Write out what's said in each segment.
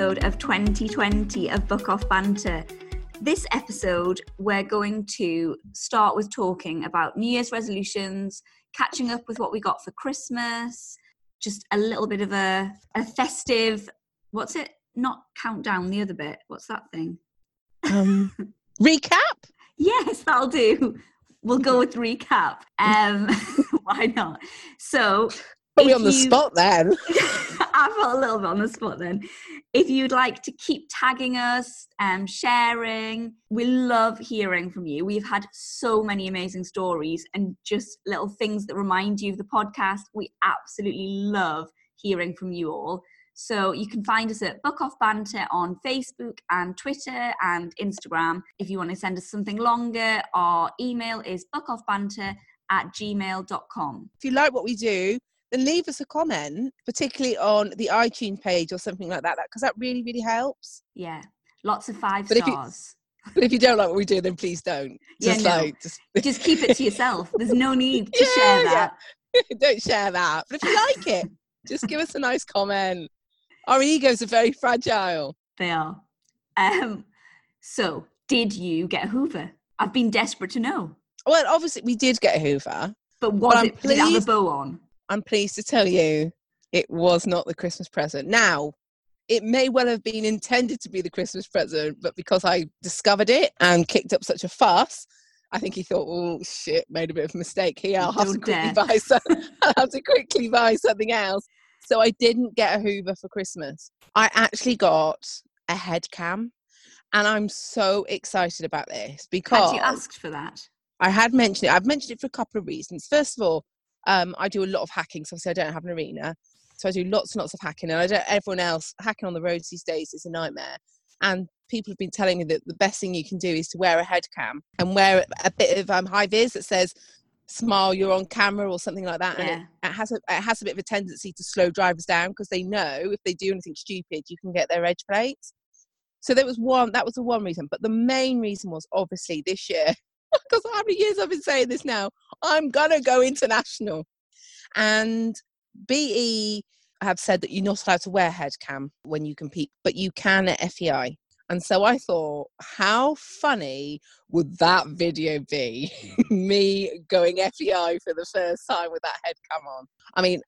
episode of 2020 of Book Off Banter. This episode, we're going to start with talking about New Year's resolutions, catching up with what we got for Christmas, just a little bit of a, a festive, what's it? Not countdown, the other bit. What's that thing? Um, recap? Yes, that'll do. We'll go with recap. Um, why not? So, Me on the you- spot then. I felt a little bit on the spot then. If you'd like to keep tagging us and sharing, we love hearing from you. We've had so many amazing stories and just little things that remind you of the podcast. We absolutely love hearing from you all. So you can find us at Book Off Banter on Facebook and Twitter and Instagram. If you want to send us something longer, our email is bookoffbanter at gmail.com. If you like what we do, then leave us a comment, particularly on the iTunes page or something like that, because that really, really helps. Yeah, lots of five But if you- stars. But if you don't like what we do, then please don't. Yeah, Just no. like, just just keep it to yourself. There's no need to Yeah, share yeah. that. don't share that. But if you like it, just give us a nice comment. Our egos are very fragile. They are. Um, so, did you get a Hoover? I've been desperate to know. Well, obviously, we did get a Hoover. But was I'm it, did it have a bow on? I'm pleased to tell you it was not the Christmas present. Now, it may well have been intended to be the Christmas present, but because I discovered it and kicked up such a fuss, I think he thought, oh shit, made a bit of a mistake here. I'll have to quickly dare. buy some, I'll have to quickly buy something else. So I didn't get a Hoover for Christmas. I actually got a head cam. And I'm so excited about this because Had you asked for that? I had mentioned it. I've mentioned it for a couple of reasons. First of all, um, I do a lot of hacking, so obviously I don't have an arena. So I do lots and lots of hacking, and I don't. Everyone else hacking on the roads these days is a nightmare. And people have been telling me that the best thing you can do is to wear a head cam and wear a bit of um, high vis that says "Smile, you're on camera" or something like that. And it, it has a it has a bit of a tendency to slow drivers down because they know if they do anything stupid, you can get their edge plates. So there was one. That was the one reason, but the main reason was obviously this year because how many years I've been saying this now? I'm gonna go international, and BE have said that you're not allowed to wear head cam when you compete, but you can at FEI. And so I thought, how funny would that video be? Me going FEI for the first time with that head cam on. I mean,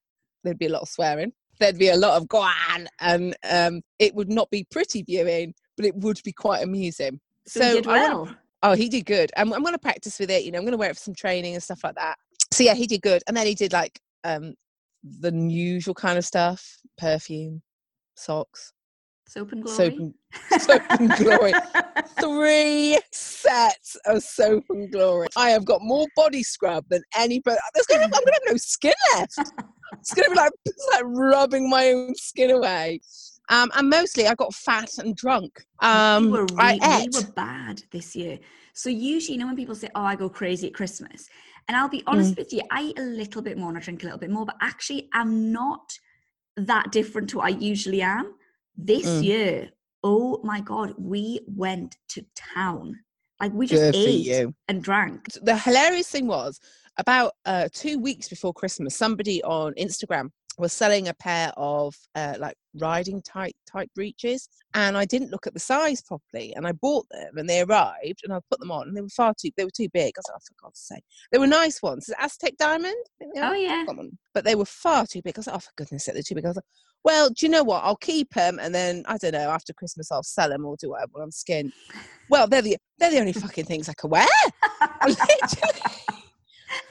there'd be a lot of swearing. There'd be a lot of go on, and um, it would not be pretty viewing, but it would be quite amusing. So, you did I well. Oh, he did good. I'm, I'm going to practice with it. You know, I'm going to wear it for some training and stuff like that. So yeah, he did good. And then he did like um the usual kind of stuff: perfume, socks, Soap and glory. soap and, soap and glory. Three sets of soap and glory. I have got more body scrub than any. But there's gonna, I'm going to have no skin left. It's going to be like, it's like rubbing my own skin away. Um, and mostly I got fat and drunk. Um, we were, I ate. we were bad this year. So usually, you know, when people say, "Oh, I go crazy at Christmas," and I'll be honest Mm. with you, I eat a little bit more and I drink a little bit more, but actually, I'm not that different to what I usually am. This Mm. year, oh my god, we went to town. Like we just Good ate and drank. the hilarious thing was about uh, two weeks before Christmas, somebody on Instagram was selling a pair of uh, like riding tight tight breeches, and I didn't look at the size properly, and I bought them, and they arrived, and I put them on, and they were far too they were too big. I was like, oh, for God's sake, they were nice ones. Is it Aztec Diamond? I think they are. Oh yeah. But they were far too big. I was like, oh, for goodness sake, they're too big. I was like, well, do you know what? I'll keep them, and then I don't know. After Christmas, I'll sell them or do whatever I'm skinned. Well, they're the they're the only fucking things I can wear.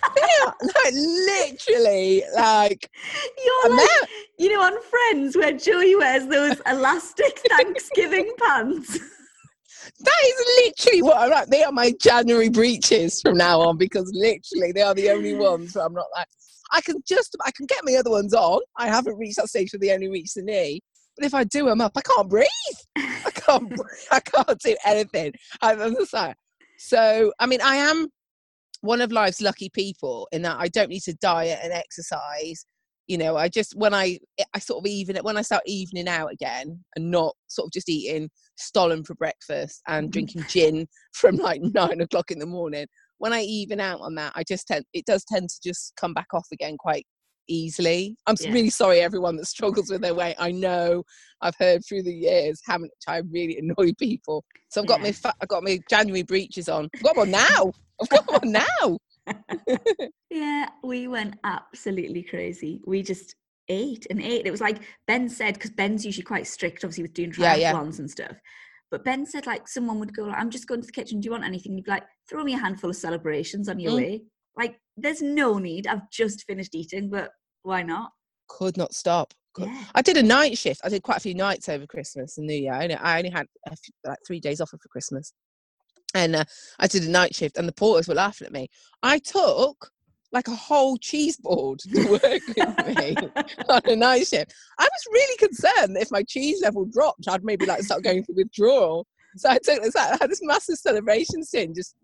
like literally like you're like you know on Friends where Joey wears those elastic Thanksgiving pants. That is literally what I'm like. They are my January breeches from now on because literally they are the only ones where I'm not like. I can just I can get my other ones on. I haven't reached that stage where they only reach the knee. But if I do them up, I can't breathe. I can't. I can't do anything. I'm just like. So I mean, I am one of life's lucky people in that I don't need to diet and exercise. You know, I just when I eh, I sort of even when I start evening out again and not sort of just eating stollen for breakfast and mm-hmm. drinking gin from like nine o'clock in the morning. When I even out on that, I just tend it does tend to just come back off again quite easily. I'm Yeah. really sorry, everyone that struggles with their weight. I know I've heard through the years how much I really annoy people. So I've got Yeah. my fa- I've got my January breeches on. I've got one now. I've got one now. Yeah, we went absolutely crazy. We just ate and ate. It was like Ben said, because Ben's usually quite strict, obviously, with doing Yeah, yeah. and stuff. But Ben said, like, someone would go, like, I'm just going to the kitchen. Do you want anything? You'd be like, throw me a handful of celebrations on your Mm. way. Like, there's no need. I've just finished eating, but why not? Could not stop. Could- Yeah. I did a night shift. I did quite a few nights over Christmas and New Year. I only, I only had a few, like three days off for Christmas, and uh, I did a night shift. And the porters were laughing at me. I took like a whole cheese board to work with me on a night shift. I was really concerned that if my cheese level dropped, I'd maybe like start going for withdrawal. So I took this. I had this massive celebration tin just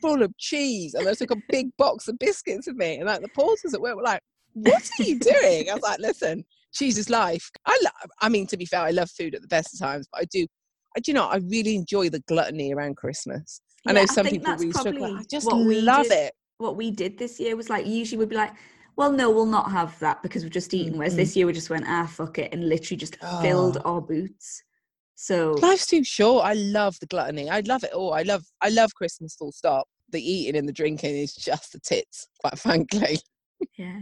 full of cheese, and I took a big box of biscuits with me. And like the porters at work were like, "What are you doing?" I was like, "Listen." cheese is life. I lo- I mean, to be fair, I love food at the best of times, but I do, I do you know, I really enjoy the gluttony around Christmas. I know some think people really struggle. I just what we love did- it. What we did this year was like, usually we'd be like, well, no, we'll not have that because we've just eaten. Whereas Mm. this year we just went, ah, fuck it, and literally just filled Oh. our boots. So Life's too short. I love the gluttony. I love it all. I love, I love Christmas. Full stop. The eating and the drinking is just the tits, quite frankly. yeah.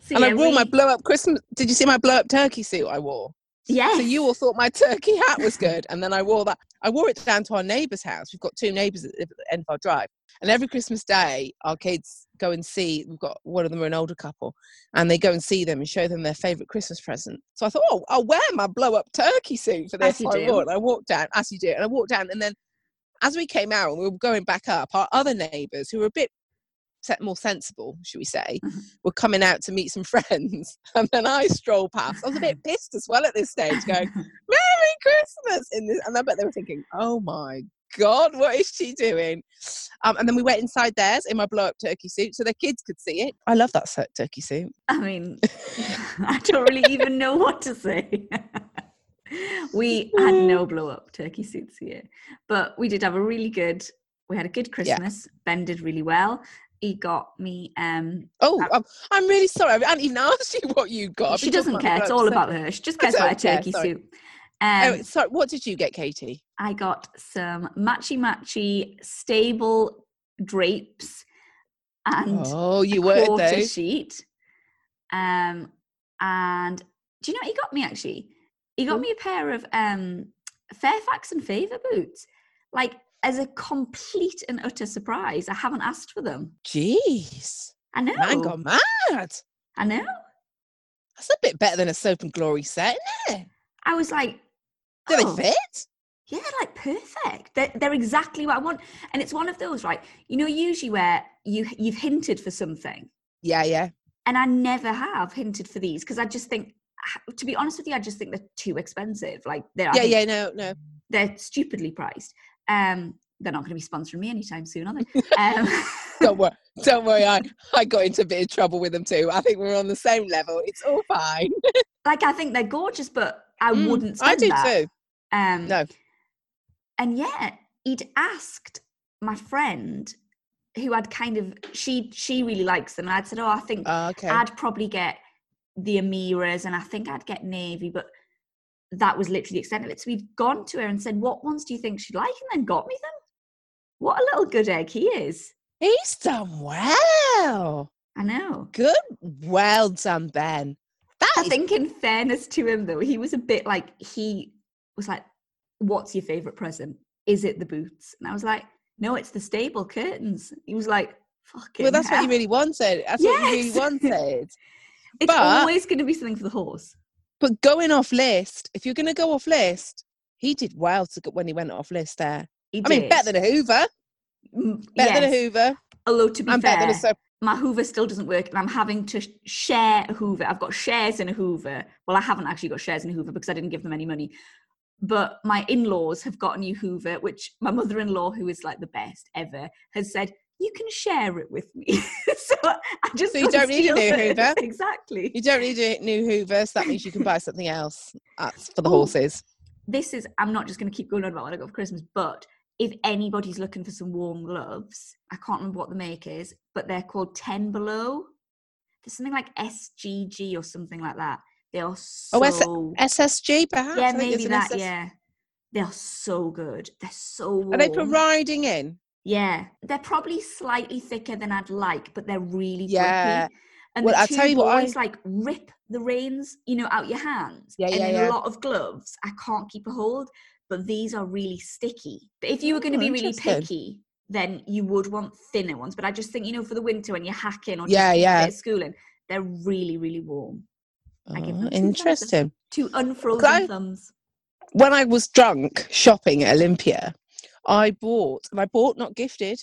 So, and I yeah, wore my blow up Christmas. Did you see my blow up turkey suit I wore? Yes. So you all thought my turkey hat was good, and then I wore that. I wore it down to our neighbour's house. We've got two neighbours at the end of our drive, and every Christmas day, our kids go and see. We've got one of them are an older couple, and they go and see them and show them their favourite Christmas present. So I thought, oh, I'll wear my blow up turkey suit for this. So I wore. I walked down, as you do, and I walked down, and then as we came out and we were going back up, our other neighbours who were a bit more sensible, should we say, Mhm. were coming out to meet some friends, and then I stroll past. I was a bit pissed as well at this stage, going, Merry Christmas! In this, and I bet they were thinking, "Oh my God, what is she doing?" Um, and then we went inside theirs in my blow-up turkey suit, so their kids could see it. I love that turkey suit. I mean, I don't really even know what to say. we had no blow up turkey suits here, but we did have a really good. We had a good Christmas. Ben did really well. He got me. um Oh, um, I'm really sorry. I haven't even asked you what you got. She doesn't care. It's all about her. She just cares about care, turkey sorry. suit. Um, Oh, sorry. What did you get, Katie? I got some matchy matchy stable drapes and Oh, you a were quarter though. sheet. Um, and do you know what he got me actually? He got Hmm? me a pair of um Fairfax and Favor boots. Like as a complete and utter surprise. I haven't asked for them. Jeez, I know. man, got mad. I know. That's a bit better than a soap and glory set, isn't it? I was like, Do oh, they fit? Yeah, like perfect. They're, they're exactly what I want. And it's one of those, right? You know, usually where you you've hinted for something, Yeah, yeah. and I never have hinted for these because I just think, to be honest with you, I just think they're too expensive. Like they're Yeah, yeah. No, no. they're stupidly priced. Um, they're not going to be sponsoring me anytime soon, are they? um, Don't worry. Don't worry. I, I got into a bit of trouble with them too. I think we're on the same level. It's all fine. like I think they're gorgeous, but I Mm, wouldn't spend I do that. too. Um, No. and yet he'd asked my friend who had kind of she she really likes them and i'd said oh i think Oh, okay. i'd probably get the amiras and i think i'd get navy but that was literally the extent of it so we'd gone to her and said what ones do you think she'd like and then got me them what a little good egg he is He's done well. i know Good. Well done, Ben. That i is- think in fairness to him though he was a bit like he was like what's your favorite present is it the boots and i was like no it's the stable curtains he was like fucking well, that's what hell." you really wanted. That's what you really Yes. wanted. It's But- always going to be something for the horse. But going off list, if you're going to go off list, he did well to when he went off list there. He I mean, better than a Hoover. Better than a. Hoover. Although to be And fair, better than a my Hoover still doesn't work, and I'm having to share a Hoover. I've got shares in a Hoover. Well, I haven't actually got shares in a Hoover because I didn't give them any money. But my in-laws have got a new Hoover, which my mother-in-law, who is like the best ever, has said you can share it with me. so I just So you don't need a new. Hoover? exactly. You don't need a new Hoover, so that means you can buy something else. That's for the Ooh. horses. this is i'm not just going to keep going on about what i got for christmas but if anybody's looking for some warm gloves i can't remember what the make is but they're called 10 below there's something like SGG or something like that. They are Oh, S- SSG, perhaps. yeah, maybe that. SS Yeah, they're so good. They're so warm. Are they for riding in? Yeah, they're probably slightly thicker than I'd like, but they're really Yeah. And Well, the I'll two tell you what I- boys like rip the reins, you know, out your hands. Yeah, and yeah, in yeah. a lot of gloves, I can't keep a hold. But these are really sticky. But if you were going to Oh, be really picky, then you would want thinner ones. But I just think, you know, for the winter when you're hacking or Yeah, just yeah. yeah. schooling, they're really, really warm. I give Oh, them two thumbs interesting. Two unfrozen I- thumbs. When I was drunk shopping at Olympia, I bought, and I bought, not gifted,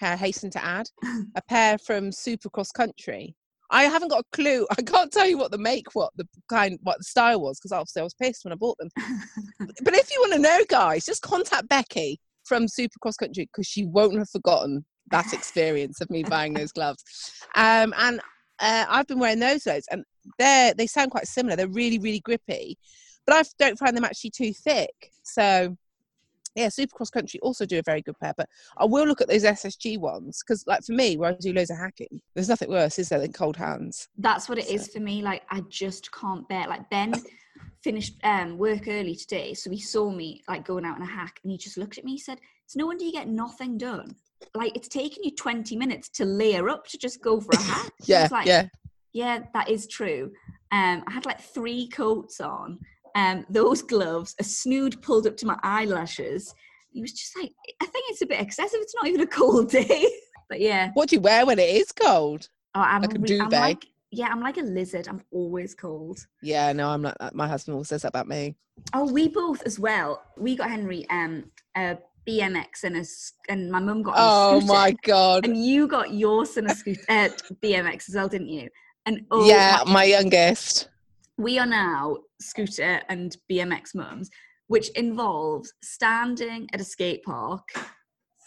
I hasten to add, a pair from Supercross Country. I haven't got a clue. I can't tell you what the make, what the kind, what the style was, because obviously I was pissed when I bought them. but if you want to know, guys, just contact Becky from Supercross Country because she won't have forgotten that experience of me buying those gloves. Um, and uh, I've been wearing those loads, and they they sound quite similar. They're really really grippy, but I don't find them actually too thick. So. Yeah, Supercross Country also do a very good pair, but I will look at those SSG ones because, like for me, where I do loads of hacking, there's nothing worse, is there, than cold hands? That's what it is So- for me. Like I just can't bear. Like Ben finished um, work early today, so he saw me like going out on a hack, and he just looked at me. He said, "It's no wonder you get nothing done. Like it's taken you twenty minutes to layer up to just go for a hack." Yeah, like, yeah. yeah, that is true. Um, I had like three coats on, um, those gloves, a snood pulled up to my eyelashes. He was just like, I think it's a bit excessive. It's not even a cold day. but yeah, What do you wear when it is cold? oh, I'm, Like a re- I'm like, yeah, I'm like a lizard. I'm always cold. Yeah, no, I'm like that. My husband always says that about me. Oh, we both as well. We got Henry um a BMX and a and my mum got a Oh scooter. my god. And you got your son a scooter, uh, BMX as well, didn't you? And oh, yeah, my- my youngest. We are now scooter and BMX mums, which involves standing at a skate park,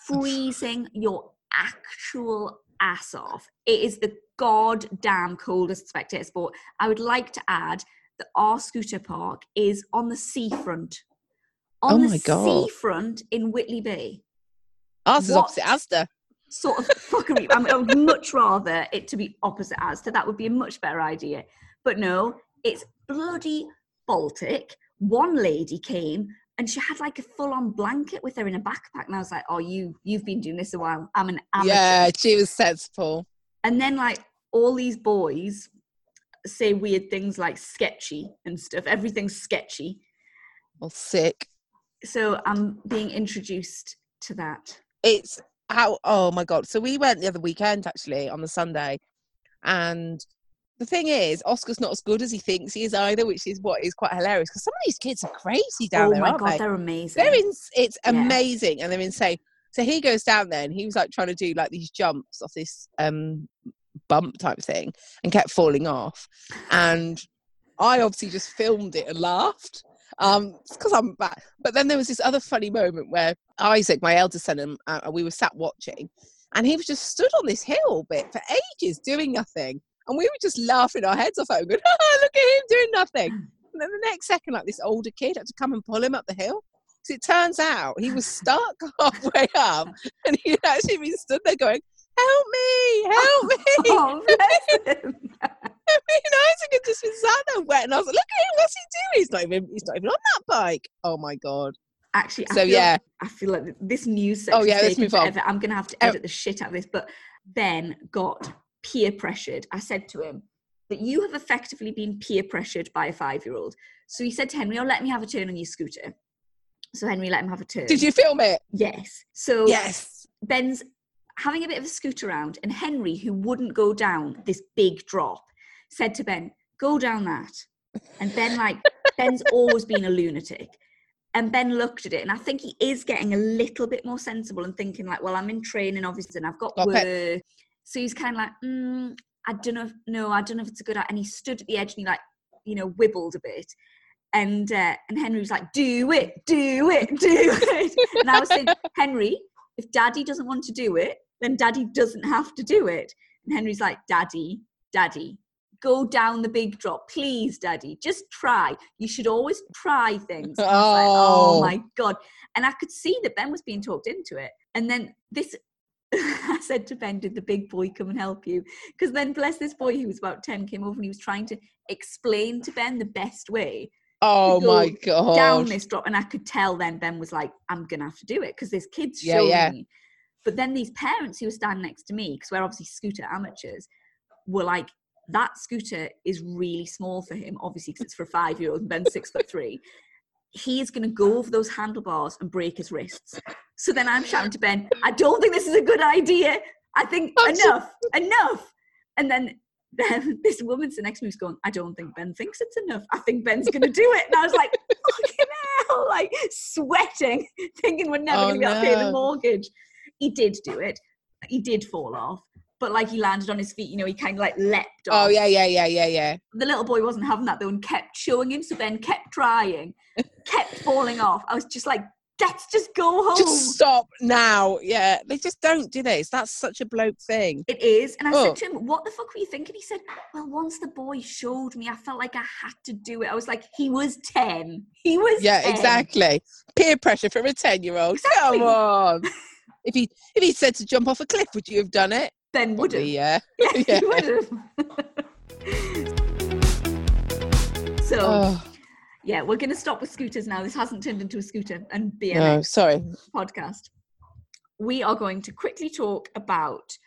freezing your actual ass off. It is the goddamn coldest spectator sport. I would like to add that our scooter park is on the seafront. On Oh the God. seafront in Whitley Bay. Ours is opposite? Asda. Sort of fuckery. I, mean, I would much rather it to be opposite Asda. That would be a much better idea. But no, it's bloody Baltic. One lady came and she had like a full-on blanket with her in a backpack, and I was like, "Oh, you you've been doing this a while. I'm an amateur." Yeah, she was sensible. And then like all these boys say weird things like sketchy and stuff. Everything's sketchy. Well, sick. So I'm being introduced to that. It's how. Oh my god. So we went the other weekend actually on the Sunday, and the thing is, Oscar's not as good as he thinks he is either, which is what is quite hilarious because some of these kids are crazy down oh there, Oh my god, they? they're amazing. They're in, it's Yeah. amazing and they're insane. So he goes down there and he was like trying to do like these jumps off this um bump type thing and kept falling off. And I obviously just filmed it and laughed. Um, because I'm back. But then there was this other funny moment where Isaac, my eldest son, and uh, we were sat watching, and he was just stood on this hill bit for ages doing nothing. And we were just laughing our heads off at him, going, oh, look at him doing nothing. And then the next second, like this older kid had to come and pull him up the hill. Because it turns out he was stuck halfway up and he actually been stood there going, Help me, help me. Oh, bless him. I mean, Isaac had just been sat there wet, and I was like, Look at him, what's he doing? He's not even he's not even on that bike. Oh my god. Actually, I So feel, yeah. I feel like this news Oh, section. yeah, let's move on. forever. I'm gonna have to Oh. edit the shit out of this. But Ben got peer pressured. I said to him that you have effectively been peer pressured by a five-year-old. So he said to Henry, "Oh, let me have a turn on your scooter." So Henry let him have a turn. Did you film it? Yes. So Yes. Ben's having a bit of a scoot around, and Henry, who wouldn't go down this big drop, said to Ben, "Go down that." And Ben, like, Ben's always been a lunatic. And Ben looked at it, and I think he is getting a little bit more sensible and thinking, like, well, I'm in training, obviously, and I've got work. So he's kind of like, mm, I don't know, if, no, I don't know if it's a good. And he stood at the edge and he, like, you know, wibbled a bit. And uh, and Henry was like, do it, do it, do it. and I was saying, Henry, if daddy doesn't want to do it, then daddy doesn't have to do it. And Henry's like, Daddy, daddy, go down the big drop. Please, daddy, just try. You should always try things. Was like, Oh. oh my God. And I could see that Ben was being talked into it. And then this I said to Ben, did the big boy come and help you? Because then, bless this boy who was about 10 came over and he was trying to explain to Ben the best way Oh go my god. down this drop. And I could tell then Ben was like, I'm going to have to do it because this kid's Yeah, showing yeah. me. But then these parents who were standing next to me, because we're obviously scooter amateurs, were like, that scooter is really small for him, obviously, because it's for a five year old and Ben's six foot three. He is going to go over those handlebars and break his wrists. So then I'm shouting to Ben, I don't think this is a good idea. I think enough, enough. And then then this woman sitting next to me was going, I don't think Ben thinks it's enough. I think Ben's going to do it. And I was like, fucking hell, like sweating, thinking we're never Oh, going to be able to pay the mortgage. He did do it. He did fall off. But like he landed on his feet, you know, he kind of like leapt oh, off. Oh yeah, yeah, yeah, yeah, yeah. The little boy wasn't having that though and kept showing him. So Ben kept trying, kept falling off. I was just like, let's just go home. Just stop now. Yeah, they just don't do this. That's such a bloke thing. It is. And I Oh. said to him, What the fuck were you thinking? He said, Well, once the boy showed me, I felt like I had to do it. I was like, He was 10. He was Yeah, 10. exactly. Peer pressure from a ten-year-old. Exactly. Come on. if he if he said to jump off a cliff, would you have done it? Ben would have. Yeah. Yeah, Yeah. would have. so, Oh yeah, we're going to stop with scooters now. This hasn't turned into a scooter and BMX no, sorry. podcast. We are going to quickly talk about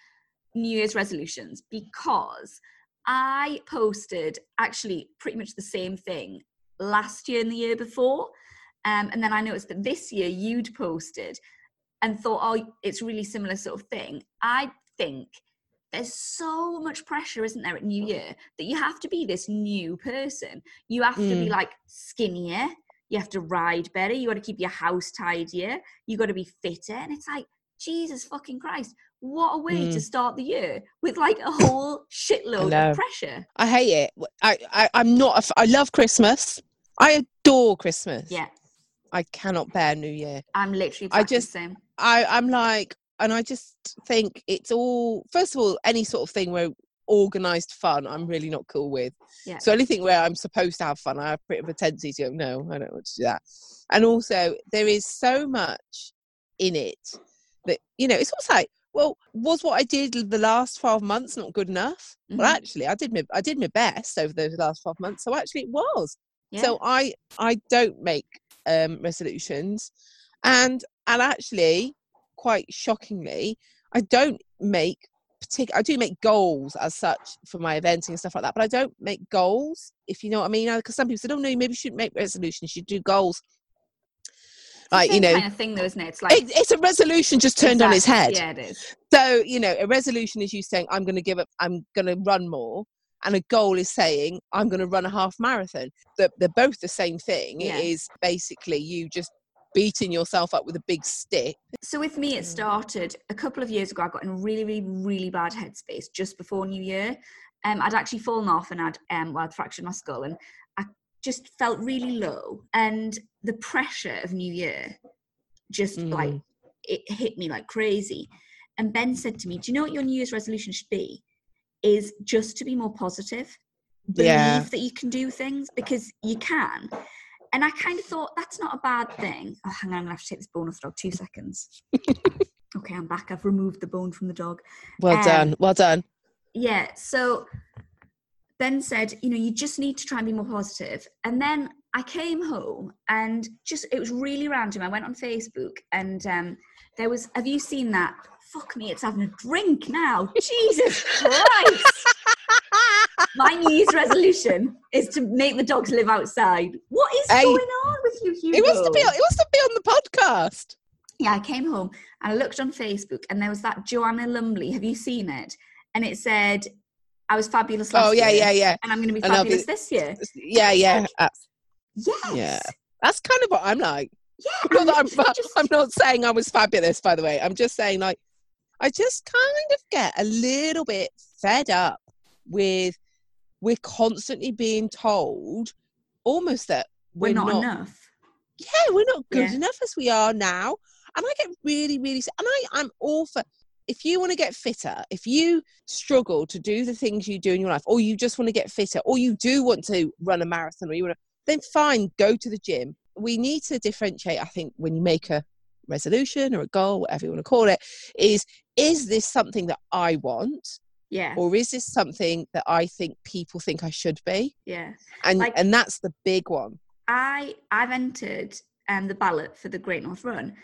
New Year's resolutions because I posted actually pretty much the same thing last year and the year before. Um, and then I noticed that this year you'd posted and thought, oh, it's really similar sort of thing. I think there's so much pressure, isn't there, at New Year that you have to be this new person. You have to be Mm. like skinnier. You have to ride better. You got to keep your house tidier. You got to be fitter. And it's like, Jesus fucking Christ, what a way to Mm. start the year with like a whole shitload of pressure. I hate it. I, I I'm not. A f- I love Christmas. I adore Christmas. Yeah, I cannot bear New Year. I'm literally I just-. I I'm like, and I just think it's all. First of all, any sort of thing where organized fun, I'm really not cool with. Yeah. So anything where I'm supposed to have fun, I have a bit of a tendency to go, no, I don't want to do that. And also, there is so much in it that you know. It's almost like, well, was what I did the last twelve months not good enough? Well, Mhm. actually, I did my I did my best over those last twelve months. So actually, it was. Yeah. So I I don't make um, resolutions, and and actually, quite shockingly, I don't make particular. I do make goals as such for my eventing and stuff like that, but I don't make goals. If you know what I mean, because some people said, "Oh no, maybe you shouldn't make resolutions. You should do goals." Like you know, kind of thing though, isn't it? It's like it, it's a resolution just turned on its head. Yeah, it is. So, you know, a resolution is you saying, I'm going to give up, I'm going to run more. And a goal is saying, I'm going to run a half marathon. They're, they're both the same thing. Yeah. It is basically you just beating yourself up with a big stick. So with me, it started a couple of years ago. I got in really, really, really bad headspace just before New Year. Um, I'd actually fallen off and I'd um, well, I'd fractured my skull, and I just felt really low. And the pressure of New Year just like Mm. it hit me like crazy. And Ben said to me, "Do you know what your New Year's resolution should be? Is just to be more positive. Believe Yeah. that you can do things because you can." And I kind of thought that's not a bad thing. Oh, hang on, I'm gonna have to take this bone off the dog. Two seconds. okay, I'm back. I've removed the bone from the dog. Well Um, done. Well done. Yeah. So Ben said, you know, you just need to try and be more positive. And then I came home and just it was really random. I went on Facebook and um, there was. Have you seen that? Fuck me, it's having a drink now. Jesus Christ! My New Year's resolution is to make the dogs live outside. What is Hey, going on with you, Hugo? It wants to be. It wants to be on the podcast. yeah, I came home and I looked on Facebook and there was that Joanna Lumley. Have you seen it? And it said, I was fabulous last Oh yeah, year, yeah, yeah, And I'm going to be fabulous be- this year. yeah, yeah. Uh, Yes. Yeah. that's kind of what I'm like. Yeah. That I'm, just- I'm not saying I was fabulous, by the way. I'm just saying, like, I just kind of get a little bit fed up with we're constantly being told almost that we're, we're, not, not, enough. yeah, we're not good Yeah. enough as we are now. And I get really, really, and I, I'm all for. If you want to get fitter, if you struggle to do the things you do in your life, or you just want to get fitter, or you do want to run a marathon, or you want to, then fine, go to the gym. We need to differentiate. I think when you make a resolution or a goal, whatever you want to call it, is is this something that I want? Yeah. Or is this something that I think people think I should be? Yeah. And Like- and that's the big one. I I've entered um the ballot for the Great North Run,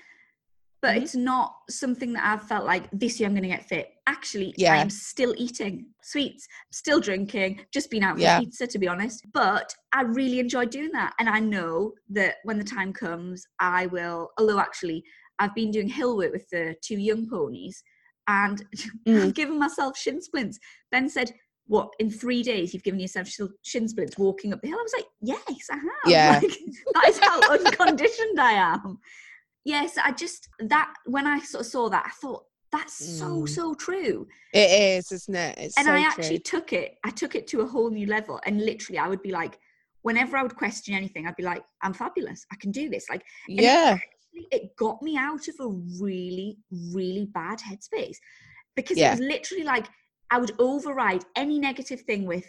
but Mhm. it's not something that I've felt like this year I'm going to get fit. Actually, Yeah. I am still eating sweets, still drinking, just been out for Yeah. pizza to be honest. But I really enjoy doing that, and I know that when the time comes, I will. Although actually, I've been doing hill work with the two young ponies, and Mm. I've given myself shin splints. Ben said. What in three days you've given yourself shin splints walking up the hill? I was like, yes, I have. Yeah. Like, that is how unconditioned I am. Yes, I just that when I sort of saw that, I thought that's so Mm. so true. It is, isn't it? It's and so I true. actually took it. I took it to a whole new level. And literally, I would be like, whenever I would question anything, I'd be like, I'm fabulous. I can do this. Like yeah. Actually- it got me out of a really really bad headspace because Yeah. it was literally like I would override any negative thing with,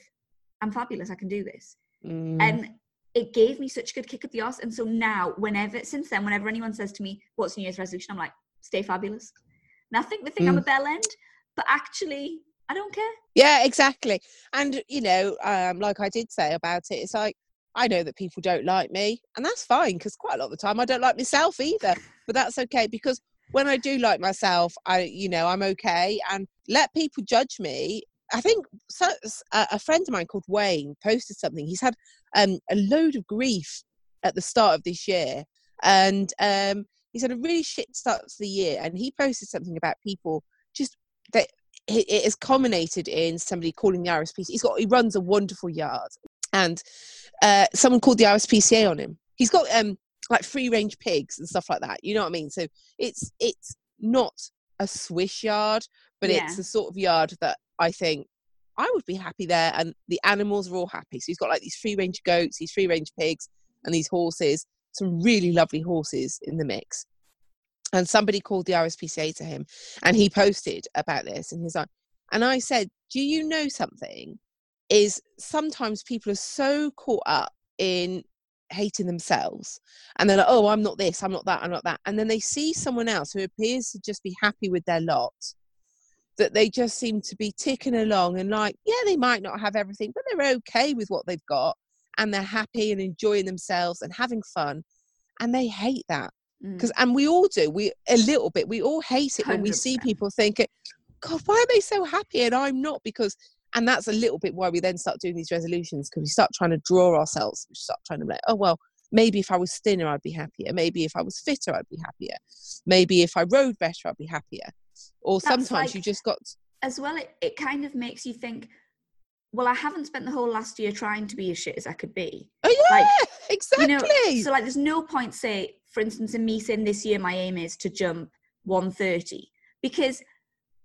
I'm fabulous. I can do this Mm. and it gave me such a good kick at the ass. And so now, whenever since then, whenever anyone says to me, "What's New Year's resolution?" I'm like, "Stay fabulous." And I think they think I'm a bell end, but actually, I don't care. Yeah, exactly. And you know, um, like I did say about it, it's like I know that people don't like me, and that's fine because quite a lot of the time I don't like myself either. But that's okay because when I do like myself, I, you know, I'm okay. And let people judge me. I think so, a friend of mine called Wayne posted something. He's had um, a load of grief at the start of this year, and um, he's had a really shit start to the year. And he posted something about people just that it it has culminated in somebody calling the RSPCA. He's got he runs a wonderful yard, and uh, someone called the RSPCA on him. He's got um like free range pigs and stuff like that. You know what I mean? So it's it's not a swish yard, but it's the sort of yard that I think I would be happy there, and the animals are all happy. So he's got like these free range goats, these free range pigs, and these horses. Some really lovely horses in the mix. And somebody called the RSPCA to him, and he posted about this, and he's like, and I said, Do you know something? Is sometimes people are so caught up in hating themselves and they're like, Oh, I'm not this, I'm not that, I'm not that. And then they see someone else who appears to just be happy with their lot, that they just seem to be ticking along and like, yeah, they might not have everything, but they're okay with what they've got and they're happy and enjoying themselves and having fun. And they hate that Mm. because and we all do we a little bit we all hate it when we see people thinking god why are they so happy and i'm not because and that's a little bit why we then start doing these resolutions because we start trying to draw ourselves we start trying to be like oh well maybe if i was thinner i'd be happier. Maybe if i was fitter i'd be happier. Maybe if i rode better i'd be happier. Or That's sometimes you just got as well, it, it kind of makes you think, well, I haven't spent the whole last year trying to be as shit as I could be. oh yeah Like, exactly You know, so like there's no point, say, for instance, in me saying this year my aim is to jump 130 because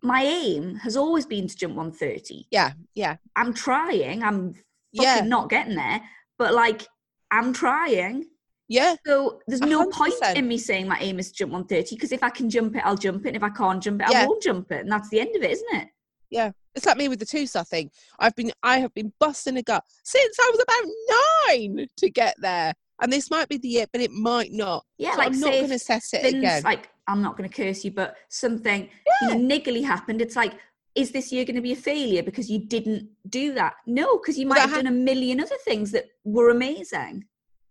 my aim has always been to jump 130. yeah yeah I'm trying, I'm fucking yeah not getting there, but like I'm trying. yeah So there's no hundred point percent. in me saying my aim is to jump 130 because if I can jump it, I'll jump it. And if I can't jump it, Yeah. I won't jump it. And that's the end of it, isn't it? Yeah, it's like me with the two star thing. I've been I have been busting a gut since I was about nine to get there, and this might be the year, but it might not. Yeah, So like I'm not going to if assess it again. like I'm not going to curse you, but something you know, niggly happened. It's like, is this year going to be a failure because you didn't do that? No, because you might that have done a million other things that were amazing.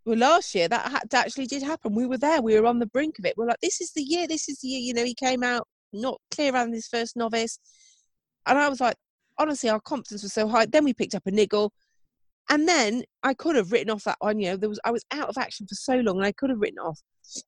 well, last year that ha- that actually did happen. We were there. We were on the brink of it. We're like, this is the year. This is the year. You know, he came out not clear on his first novice, and I was like, honestly, our confidence was so high. Then we picked up a niggle. And then I could have written off that one. You know, there was I was out of action for so long, and I could have written off.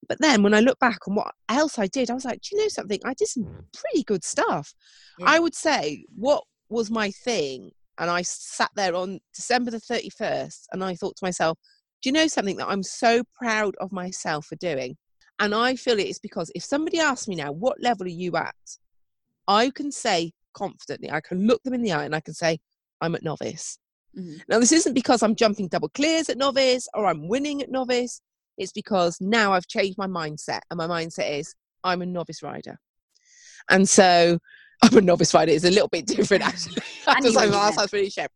But then when I look back on what else I did, I was like, do you know something? I did some pretty good stuff. Yeah. I would say what was my thing, and I sat there on December the thirty first, and I thought to myself, do you know something that I'm so proud of myself for doing? And I feel it is because if somebody asks me now, what level are you at? I can say confidently, I can look them in the eye and I can say, I'm at novice. Mhm. Now, this isn't because I'm jumping double clears at novice or I'm winning at novice. It's because now I've changed my mindset, and my mindset is I'm a novice rider. And so I'm a novice rider is a little bit different, actually. I I knew just what like, you "Oh, that meant. sounds really shame.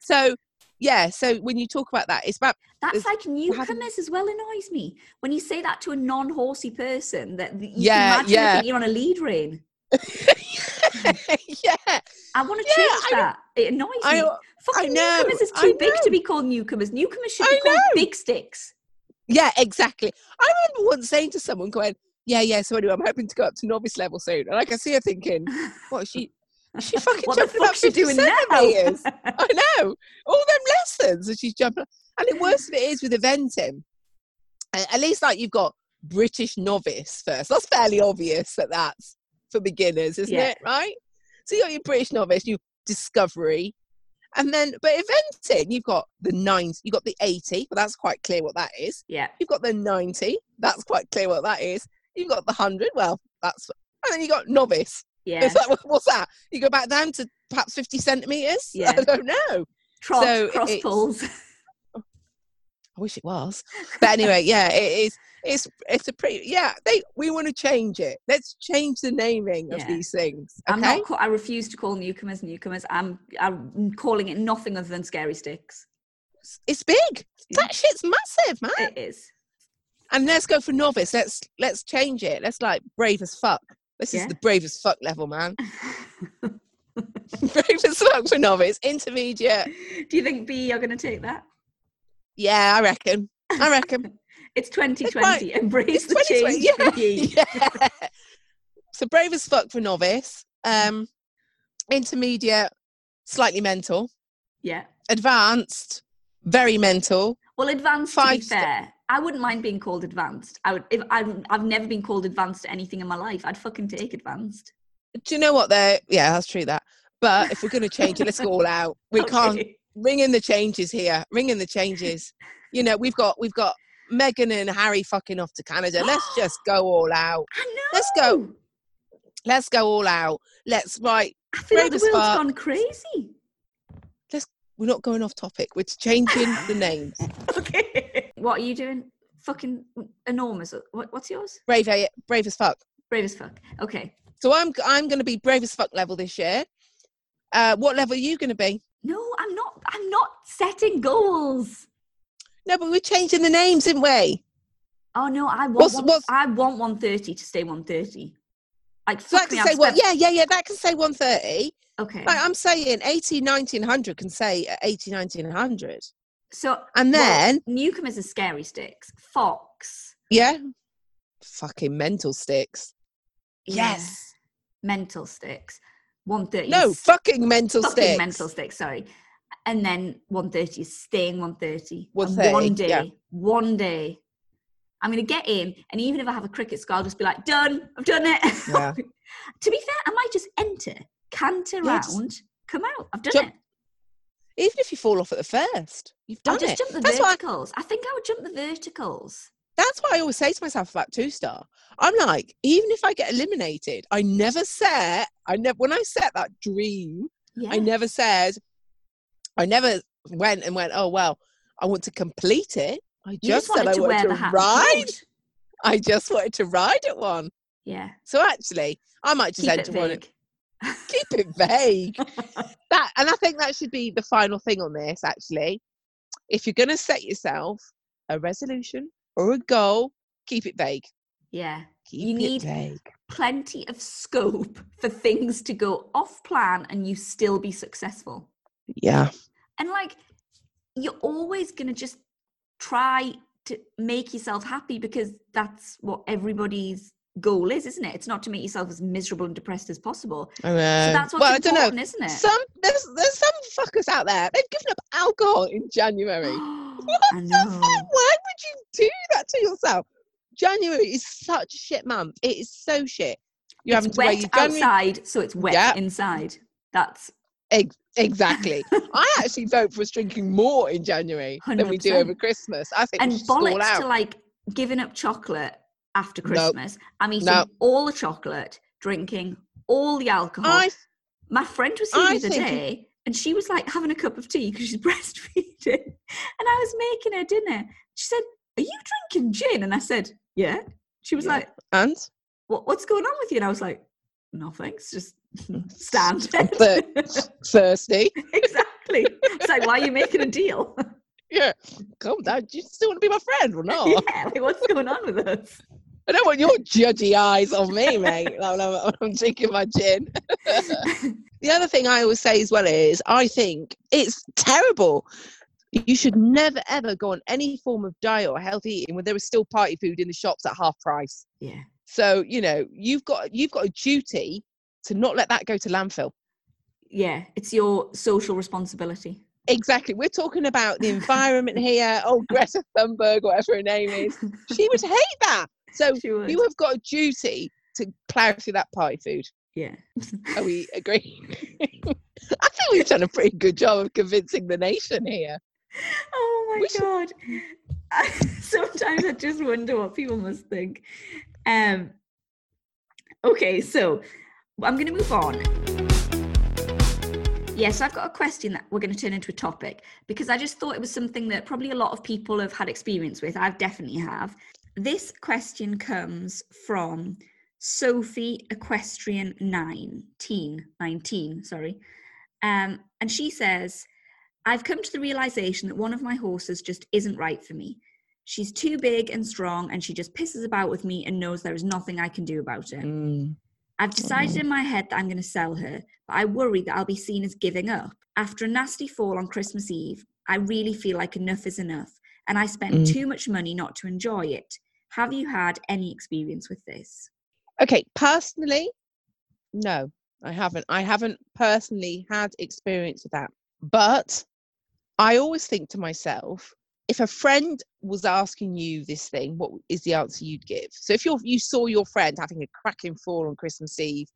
So, yeah. So when you talk about that, it's about That's like having- newcomers as well annoys me. When you say that to a non-horsey person, that you Yeah, can imagine yeah. that you're on a lead rein. yeah. I want to Yeah, change I- that. It annoys I me. Fucking know, newcomers is too big to be called newcomers. Newcomers should I be called big sticks. Yeah, exactly. I remember once saying to someone, going, "Yeah, yeah." So anyway, I'm hoping to go up to novice level soon, and I can see her thinking, "What is she? Is she fucking what the jumping about fuck's she 50 doing now? I know all them lessons, and she's jumping. And the worst of it is with eventing. At least, like you've got British novice first. That's fairly obvious that that's for beginners, isn't Yeah. it? Right. So you got your British novice, you discovery, and then but eventing, you've got the nine, you've got the eighty. But that's quite clear what that is. yeah. You've got the 90. That's quite clear what that is. You've got the 100. Well, that's. And then you got novice. Yeah. It's like, what's that? You go back down to perhaps 50 centimetres? Yeah. I don't know. Trot, so cross poles. I wish it was. But anyway, yeah, it is. It's it's a pretty yeah. They we want to change it. Let's change the naming of Yeah. these things. I'm Okay. not. I refuse to call newcomers newcomers. I'm. I'm calling it nothing other than scary sticks. It's big. That shit's massive, man. It is. And let's go for novice. Let's let's change it. Let's like brave as fuck. This Yeah. is the brave as fuck level, man. brave as fuck for novice. Intermediate. Do you think B are going to take that? Yeah, I reckon. I reckon. It's 2020. Embrace It's the change 2020, for ye. yeah. So brave as fuck for novice. Um, intermediate, slightly mental. Yeah. Advanced, very mental. Well, advanced. to be Five fair, I wouldn't mind being called advanced. I would. If I've, I've never been called advanced to anything in my life, I'd fucking take advanced. Do you know what? There, yeah, that's true. That. But if we're going to change it, let's go all out. We can't Okay. Ring in the changes here. Ring in the changes. You know, we've got we've got Meghan and Harry fucking off to Canada. Let's just go all out. I know. Let's go. Let's go all out. Let's right. I feel like the world's gone crazy. Let's. We're not going off topic. We're changing the names. Okay. What are you doing? Fucking enormous. What, what's yours? Brave, brave as fuck. Brave as fuck. Okay. So I'm I'm going to be brave as fuck level this year. Uh, what level are you going to be? No, I'm not. I'm not setting goals. No, but we're changing the names, isn't we? Oh no, I want. What's- one, what's- I want 130 to stay 130. Like So that can I've say what? Yeah, yeah, yeah. That can say 130. Okay. Like I'm saying 80, 90, and 100 can say uh, 80, 90, and 100. So And well, then, newcomers are scary sticks. Fox. yeah, fucking mental sticks. yeah. Yes. Mental sticks. 130. No, fucking mental fucking sticks. mental sticks. Sorry. And then 1.30 is staying 1.30 One day. yeah. One day. I'm gonna get in, and even if I have a cricket score, I'll just be like, "Done. I've done it." Yeah. to be fair, I might just enter, canter Yeah, just round, come out. I've done jump it. Even if you fall off at the first, you've I'll done just it. jump the That's why, verticals. I think I would jump the verticals. that's what I always say to myself about two star. I'm like, even if I get eliminated, I never set, I never, when I set that dream, Yeah. I never said, I never went and went, oh, well, I want to complete it. I just, just said wanted I to wanted wear to the hat. ride. I just wanted to ride at one. Yeah. So actually, I might just Keep it enter one. Keep it vague. that, and I think that should be the final thing on this. Actually, if you're going to set yourself a resolution or a goal, keep it vague. yeah. Keep You it need- vague. Plenty of scope for things to go off plan and you still be successful. Yeah. And like, you're always going to just try to make yourself happy because that's what everybody's goal is, isn't it? It's not to make yourself as miserable and depressed as possible. Know. So that's what's well, I don't know. important, isn't it? Some there's there's some fuckers out there. They've given up alcohol in January. what the fuck? Why would you do that to yourself? January is such a shit month. It is so shit. You're having It's to wear wet your January. outside, so it's wet Yeah. inside. That's Ex- exactly. I actually vote for us drinking more in January than we do over Christmas. I think and should just all bollocks out. to like giving up chocolate after. Christmas. I'm eating No. all the chocolate, drinking all the alcohol. I My friend was here I the other day and she was like having a cup of tea because she's breastfeeding. And I was making her dinner. She said, Are you drinking gin? And I said, Yeah. She was Yeah. like, and what, What's going on with you? And I was like, Nothing. It's just standard. Thir- thirsty. exactly. exactly. It's like, why are you making a deal? yeah, Come down. Do you still want to be my friend or not? yeah, like what's going on with us? I don't want your judgy eyes on me, mate. I'm, I'm, I'm drinking my gin. the other thing I always say as well is I think it's terrible. You should never ever go on any form of diet or healthy eating when there is still party food in the shops at half price. Yeah. So you know you've got you've got a duty to not let that go to landfill. Yeah, it's your social responsibility. Exactly. We're talking about the environment here. Oh, Greta Thunberg, whatever her name is. She would hate that. So you have got a duty to plough through that pie food. Yeah. Are we agree? I think we've done a pretty good job of convincing the nation here. Oh my we god. Should... I, sometimes I just wonder what people must think. Um okay, so I'm gonna move on. Yes, I've got a question that we're going to turn into a topic because I just thought it was something that probably a lot of people have had experience with. I've definitely have. This question comes from Sophie Equestrian 19, 19, sorry. Um, and she says, I've come to the realization that one of my horses just isn't right for me. She's too big and strong, and she just pisses about with me and knows there is nothing I can do about it. Mm. I've decided in my head that I'm going to sell her, but I worry that I'll be seen as giving up. After a nasty fall on Christmas Eve, I really feel like enough is enough, and I spent mm. too much money not to enjoy it. Have you had any experience with this? Okay, personally, no, I haven't. I haven't personally had experience with that. But I always think to myself, if a friend was asking you this thing, what is the answer you'd give? So if you you saw your friend having a cracking fall on Christmas Eve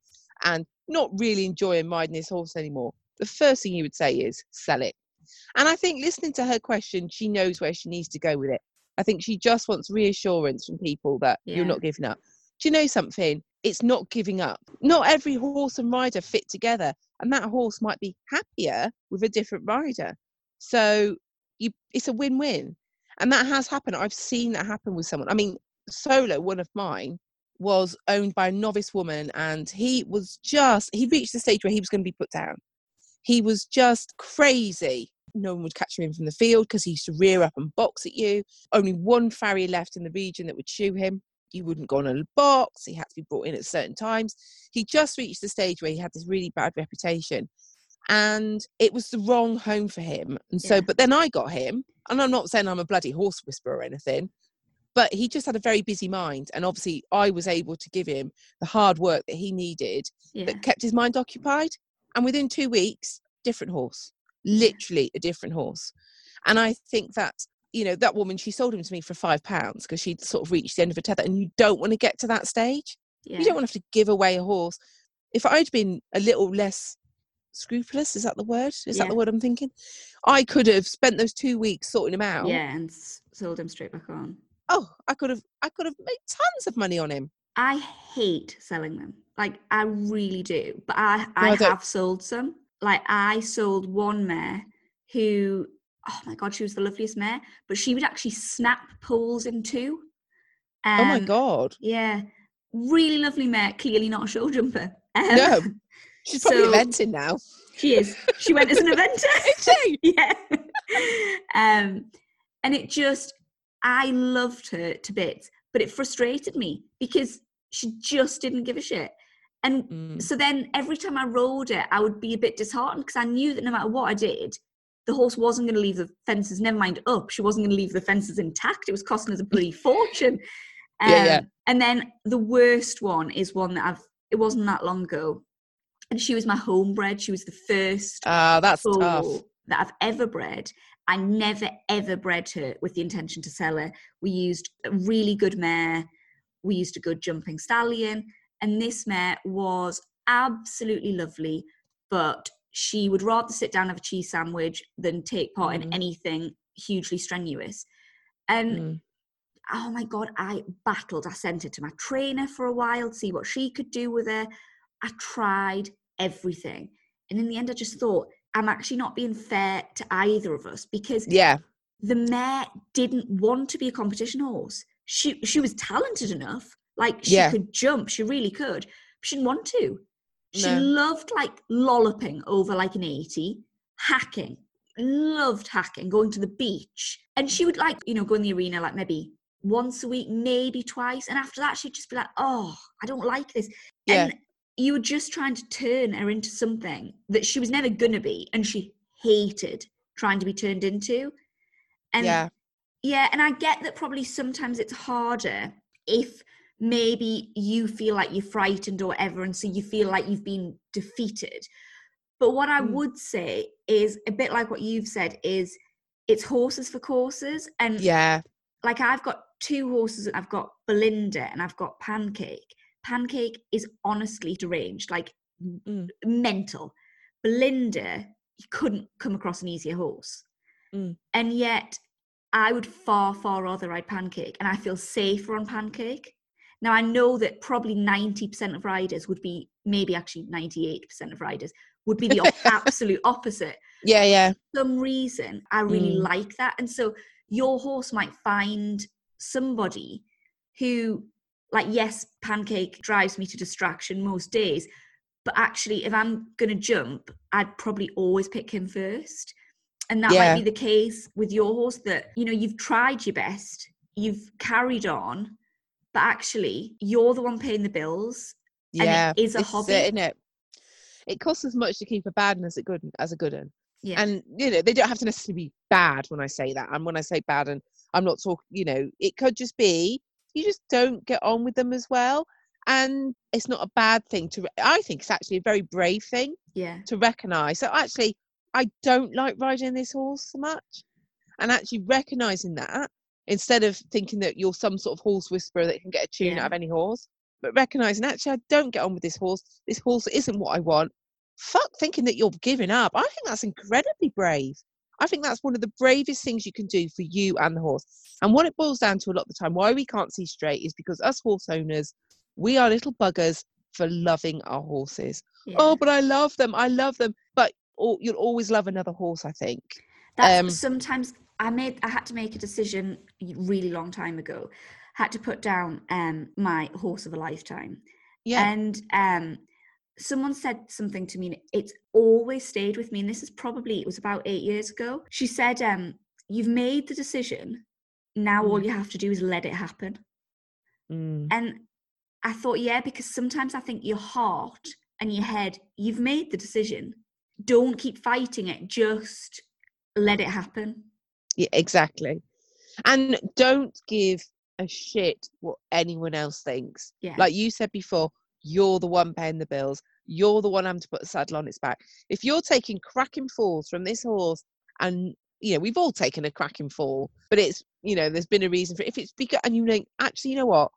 and not really enjoying riding his horse anymore, the first thing you would say is sell it. And I think listening to her question, she knows where she needs to go with it. I think she just wants reassurance from people that yeah. you're not giving up. Do you know something? It's not giving up. Not every horse and rider fit together, and that horse might be happier with a different rider. So you, it's a win-win, and that has happened. I've seen that happen with someone. I mean, Solo, one of mine, was owned by a novice woman, and he was just he reached the stage where he was going to be put down. He was just crazy no one would catch him in from the field because he used to rear up and box at you. Only one farrier left in the region that would shoe him. He wouldn't go on a box. He had to be brought in at certain times. He just reached the stage where he had this really bad reputation. And it was the wrong home for him. And so, yeah. but then I got him, and I'm not saying I'm a bloody horse whisperer or anything, but he just had a very busy mind. And obviously, I was able to give him the hard work that he needed yeah. that kept his mind occupied. And within two weeks, different horse literally a different horse. And I think that, you know, that woman, she sold him to me for five pounds because she'd sort of reached the end of her tether. And you don't want to get to that stage. Yeah. You don't want to have to give away a horse. If I'd been a little less scrupulous, is that the word? Is yeah. that the word I'm thinking? I could have spent those two weeks sorting him out. Yeah, and sold him straight back on. Oh, I could have I could have made tons of money on him. I hate selling them. Like I really do. But I I, I have sold some like I sold one mare who, oh my god, she was the loveliest mare, but she would actually snap poles in two. Um, oh my um, god! Yeah, really lovely mare. Clearly not a show jumper. Um, no, she's probably so, eventing now. She is. She went as an eventer. yeah. um, and it just, I loved her to bits, but it frustrated me because she just didn't give a shit. And mm. so then every time I rode it, I would be a bit disheartened because I knew that no matter what I did, the horse wasn't going to leave the fences, never mind up. She wasn't going to leave the fences intact. It was costing us a bloody fortune. Um, yeah, yeah. And then the worst one is one that I've, it wasn't that long ago. And she was my homebred. She was the first uh, that's tough. that I've ever bred. I never ever bred her with the intention to sell her. We used a really good mare. We used a good jumping stallion and this mare was absolutely lovely, but she would rather sit down and have a cheese sandwich than take part mm. in anything hugely strenuous. And mm. oh my god, I battled. I sent her to my trainer for a while to see what she could do with her. I tried everything. And in the end, I just thought, I'm actually not being fair to either of us because yeah, the mare didn't want to be a competition horse. She she was talented enough, like she yeah. could jump, she really could. But she didn't want to. She no. loved like lolloping over like an 80, hacking, loved hacking, going to the beach. And she would like, you know, go in the arena like maybe once a week, maybe twice. And after that, she'd just be like, oh, I don't like this. Yeah. And you were just trying to turn her into something that she was never gonna be. And she hated trying to be turned into. And yeah. yeah, and I get that probably sometimes it's harder if maybe you feel like you're frightened or whatever, and so you feel like you've been defeated. But what I Mm. would say is a bit like what you've said is it's horses for courses. And Yeah. like I've got two horses, I've got Belinda and I've got Pancake. Pancake is honestly deranged, like Mm. mental. Belinda, you couldn't come across an easier horse. Mm. And yet, I would far, far rather ride Pancake, and I feel safer on Pancake. Now, I know that probably 90% of riders would be, maybe actually 98% of riders would be the op- absolute opposite. Yeah. Yeah. For some reason, I really Mm. like that. And so, your horse might find somebody who, like, yes, Pancake drives me to distraction most days, but actually, if I'm going to jump, I'd probably always pick him first. And that Yeah. might be the case with your horse that, you know, you've tried your best, you've carried on, but actually, you're the one paying the bills. And it Yeah. is a This uh, hobby. it, isn't it? It costs as much to keep a bad one as a good as a good one. Yeah. And you know, they don't have to necessarily be bad when I say that. And when I say bad, and I'm not talking, you know, it could just be you just don't get on with them as well. And it's not a bad thing to. re- I think it's actually a very brave thing yeah. to recognise. So actually, I don't like riding this horse so much, and actually recognising that instead of thinking that you're some sort of horse whisperer that can get a tune Yeah. out of any horse, but recognising actually I don't get on with this horse. This horse isn't what I want. Fuck thinking that you're giving up. I think that's incredibly brave. I think that's one of the bravest things you can do for you and the horse. And what it boils down to a lot of the time, why we can't see straight is because us horse owners, we are little buggers for loving our horses. yeah. Oh, but I love them. I love them. But you'll always love another horse, I think. That's Um, sometimes I made I had to make a decision really long time ago. Had to put down um my horse of a lifetime. Yeah. And um someone said something to me and it's always stayed with me and this is probably it was about 8 years ago. She said um you've made the decision. Now all Mm. you have to do is let it happen. Mm. And I thought yeah because sometimes I think your heart and your head you've made the decision. Don't keep fighting it. Just let it happen. Yeah, exactly. And don't give a shit what anyone else thinks. Yeah. Like you said before, you're the one paying the bills. You're the one having to put the saddle on its back. If you're taking cracking falls from this horse, and you know we've all taken a cracking fall, but it's you know there's been a reason for it. If it's because and you think actually you know what,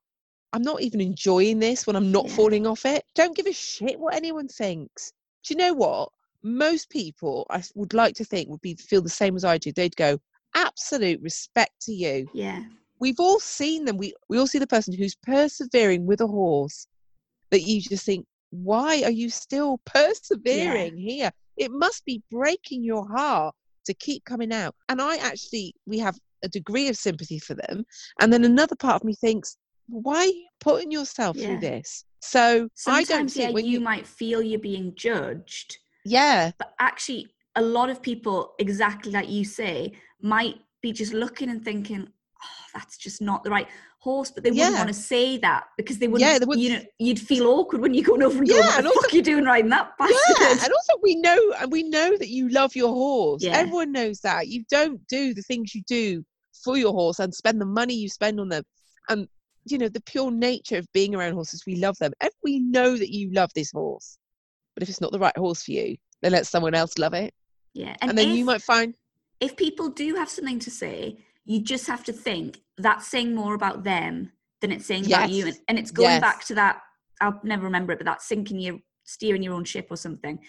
I'm not even enjoying this when I'm not Yeah. falling off it. Don't give a shit what anyone thinks. Do you know what? Most people I would like to think would be feel the same as I do. They'd go absolute respect to you Yeah. we've all seen them. We we all see the person who's persevering with a horse that you just think, why are you still persevering here? It must be breaking your heart to keep coming out. And I actually we have a degree of sympathy for them. And then another part of me thinks, why are you putting yourself Yeah. through this? So I don't Sometimes, think yeah, when you, you, might feel you're being judged, yeah, but actually, a lot of people, exactly like you say, might be just looking and thinking, "Oh, that's just not the right horse." But they wouldn't Yeah. want to say that because they wouldn't. Yeah, they wouldn't you know, you'd feel awkward when you're going over and Yeah, going, "What and the also- fuck you doing riding that bastard?" Yeah, and also we know and we know that you love your horse. Yeah. Everyone knows that. You don't do the things you do for your horse and spend the money you spend on them. And you know, the pure nature of being around horses, we love them. And we know that you love this horse. But if it's not the right horse for you, then let someone else love it. yeah, And, and, then if, you might find if people do have something to say, you just have to think that's saying more about them than it's saying about you. And, and it's going Yes. back to that, I'll never remember it, but that sinking your, steering your own ship or something.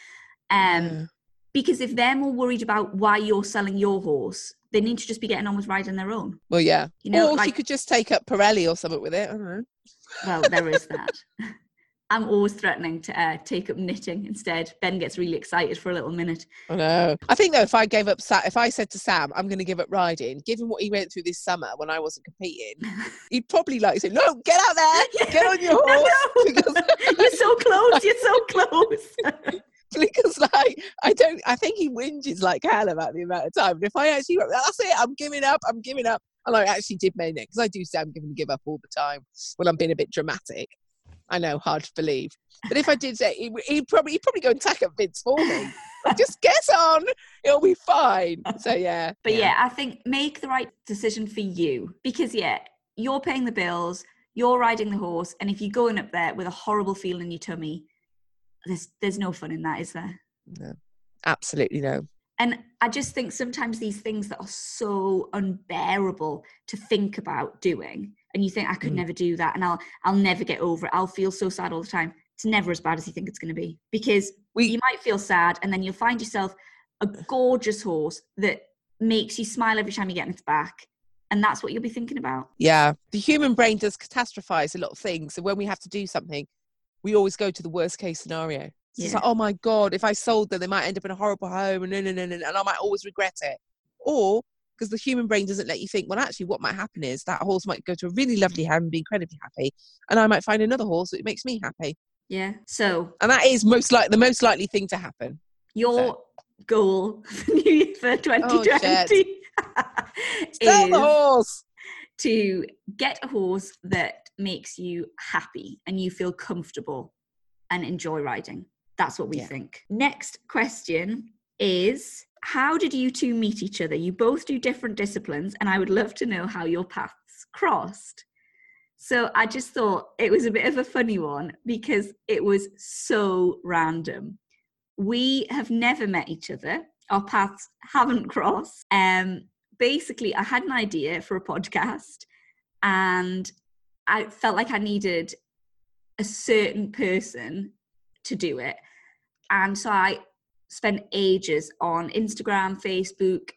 Um, Yeah. Because if they're more worried about why you're selling your horse, they need to just be getting on with riding their own. well, yeah. You know, or like, she could just take up Pirelli or something with it. I don't know. well, there is that. I'm always threatening to uh, take up knitting instead. Ben gets really excited for a little minute. I know. I think though, if I gave up, Sa- if I said to Sam, I'm going to give up riding, given what he went through this summer when I wasn't competing, he'd probably like say, "No, get out there, get on your horse." no. because- you're so close. You're so close. because like I don't I think he whinges like hell about the amount of time. And if I actually that's it, I'm giving up, I'm giving up. And I actually did mean it because I do say I'm going to give up all the time when I'm being a bit dramatic. I know, hard to believe. But if I did say, he, he'd probably he'd probably go and tack up Vince for me. Just get on, it'll be fine. So yeah. But yeah. yeah, I think make the right decision for you because yeah, you're paying the bills, you're riding the horse, and if you're going up there with a horrible feeling in your tummy, there's there's no fun in that, is there? No, absolutely no. And I just think sometimes these things that are so unbearable to think about doing, and you think I could mm. never do that, and I'll I'll never get over it. I'll feel so sad all the time. It's never as bad as you think it's going to be because we, you might feel sad, and then you'll find yourself a gorgeous horse that makes you smile every time you get in its back. And that's what you'll be thinking about. Yeah. The human brain does catastrophize a lot of things. So when we have to do something, we always go to the worst case scenario. So yeah. It's like, oh my God, if I sold them, they might end up in a horrible home and, no, no, no, no, and I might always regret it. Or because the human brain doesn't let you think, well, actually, what might happen is that horse might go to a really lovely home and be incredibly happy, and I might find another horse that makes me happy. Yeah. So, and that is most like the most likely thing to happen. Your so. goal for New Year for 2020 oh, is the horse. to get a horse that makes you happy and you feel comfortable and enjoy riding. That's what we yeah. think. Next question is How did you two meet each other? You both do different disciplines, and I would love to know how your paths crossed. So I just thought it was a bit of a funny one because it was so random. We have never met each other. Our paths haven't crossed. Um, basically, I had an idea for a podcast and I felt like I needed a certain person to do it. And so I spent ages on Instagram, Facebook,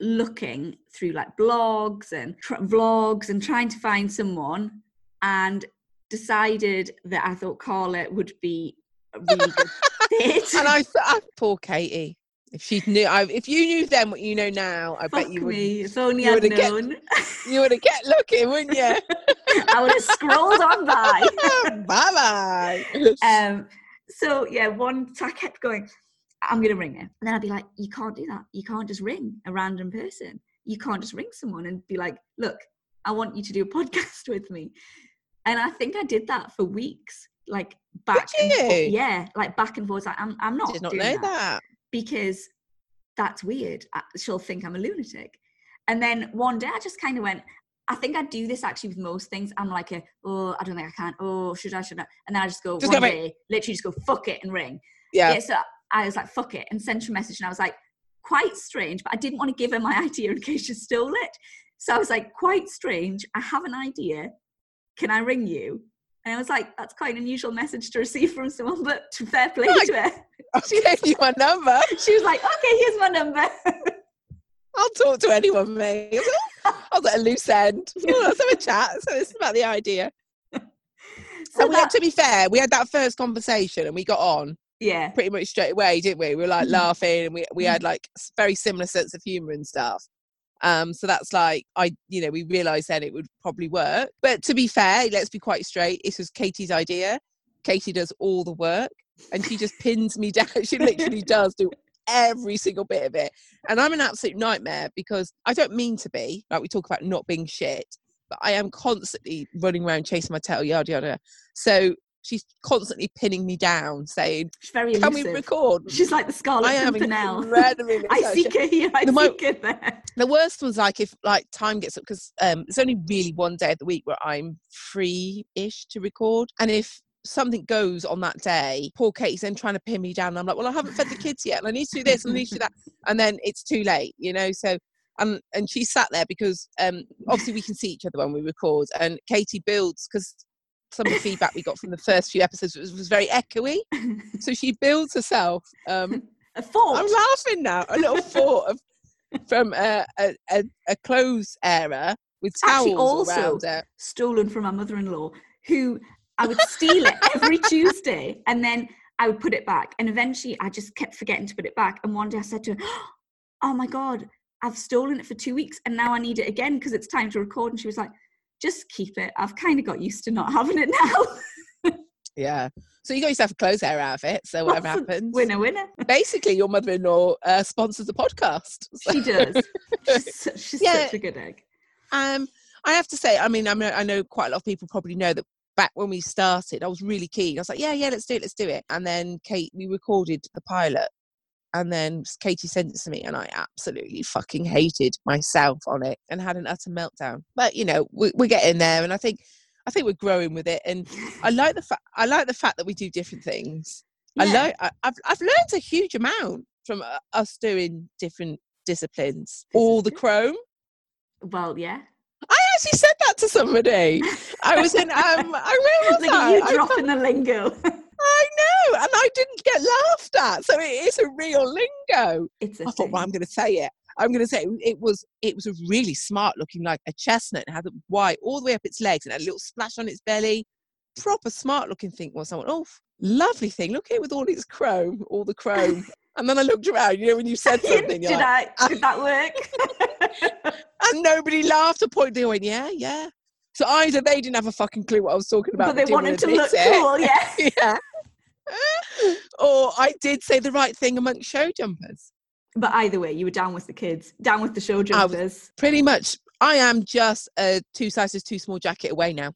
looking through like blogs and tr- vlogs and trying to find someone and decided that I thought Carla would be a really good fit. and I thought, poor Katie. If she knew, I, if you knew then what you know now, I Fuck bet you would. If only I'd known. Get, you would have kept looking, wouldn't you? I would have scrolled on by. bye bye. Um. So yeah, one. So I kept going. I'm gonna ring her, and then I'd be like, "You can't do that. You can't just ring a random person. You can't just ring someone and be like, look, I want you to do a podcast with me." And I think I did that for weeks, like back. You? Forth, yeah, like back and forth. Like I'm, I'm not. Did not know that. that because that's weird. She'll think I'm a lunatic. And then one day I just kind of went, I think I do this actually with most things. I'm like, a, oh, I don't think I can. Oh, should I? Should I? And then I just go just one day, literally just go fuck it and ring. Yeah. yeah. So I was like, fuck it, and sent her a message, and I was like, quite strange, but I didn't want to give her my idea in case she stole it. So I was like, quite strange. I have an idea. Can I ring you? And I was like, that's quite an unusual message to receive from someone, but to fair play to her. I'll give you my number. She was like, okay, here's my number. I'll talk to anyone, mate. I was at a loose end. let's have a chat. So it's about the idea. So and we had, to be fair, we had that first conversation and we got on. Yeah. Pretty much straight away, didn't we? We were like laughing and we, we had like very similar sense of humour and stuff. Um, so that's like I, you know, we realised then it would probably work. But to be fair, let's be quite straight. This was Katie's idea. Katie does all the work, and she just pins me down. She literally does do every single bit of it, and I'm an absolute nightmare because I don't mean to be. Like we talk about not being shit, but I am constantly running around chasing my tail, yada yada. So she's constantly pinning me down, saying, she's very "Can we record?" She's like the Scarlet I Pimpernel. I seek her here, I the, seek her there. The worst was like if like time gets up because um, it's only really one day of the week where I'm free-ish to record, and if something goes on that day, poor Katie's then trying to pin me down. I'm like, well, I haven't fed the kids yet, and I need to do this, and I need to do that, and then it's too late, you know. So and and she sat there because um obviously we can see each other when we record and katie builds because some of the feedback we got from the first few episodes was, was very echoey. So she builds herself um, a fort. I'm laughing now. A little fort of, from a, a, a, a clothes era with towels Actually, also around it. Stolen from my mother-in-law, who I would steal it every Tuesday, and then I would put it back. And eventually, I just kept forgetting to put it back. And one day, I said to her, "Oh my god, I've stolen it for two weeks, and now I need it again because it's time to record." And she was like, just keep it. I've kind of got used to not having it now. Yeah. So you got yourself a clothes hair out of it. So whatever That's happens, Winner, winner. basically your mother-in-law uh, sponsors the podcast. So, She does. She's, such, she's Yeah. such a good egg. um, I have to say, I mean, I, mean, I know quite a lot of people probably know that back when we started, I was really keen. I was like, yeah, yeah, let's do it, let's do it. And then Kate, we recorded the pilot, and then Katie sent it to me, and I absolutely fucking hated myself on it and had an utter meltdown. But you know, we, we're getting there, and I think, I think we're growing with it. And I like the fact, I like the fact that we do different things. I Yeah. like, I, I've, I've learned a huge amount from uh, us doing different disciplines. All the. Chrome. Well, yeah. I actually said that to somebody. I was in um I was Look I? at you I, dropping the lingo. Know, and I didn't get laughed at. So it is a real lingo. It's a I thought, well, I'm gonna say it. I'm gonna say it, it was it was a really smart looking like a chestnut. It had the white all the way up its legs and had a little splash on its belly. Proper smart looking thing was someone, oh lovely thing. Look here with all its chrome, all the chrome. and then I looked around, you know, when you said something, Did like, I? Ah. Did that work? and nobody laughed. A point they went, yeah, yeah. So either they didn't have a fucking clue what I was talking about, but they wanted to look it. cool, yeah. yeah. Or I did say the right thing amongst show jumpers. But either way, you were down with the kids, down with the show jumpers. Pretty much, I am just a two sizes too small jacket away now.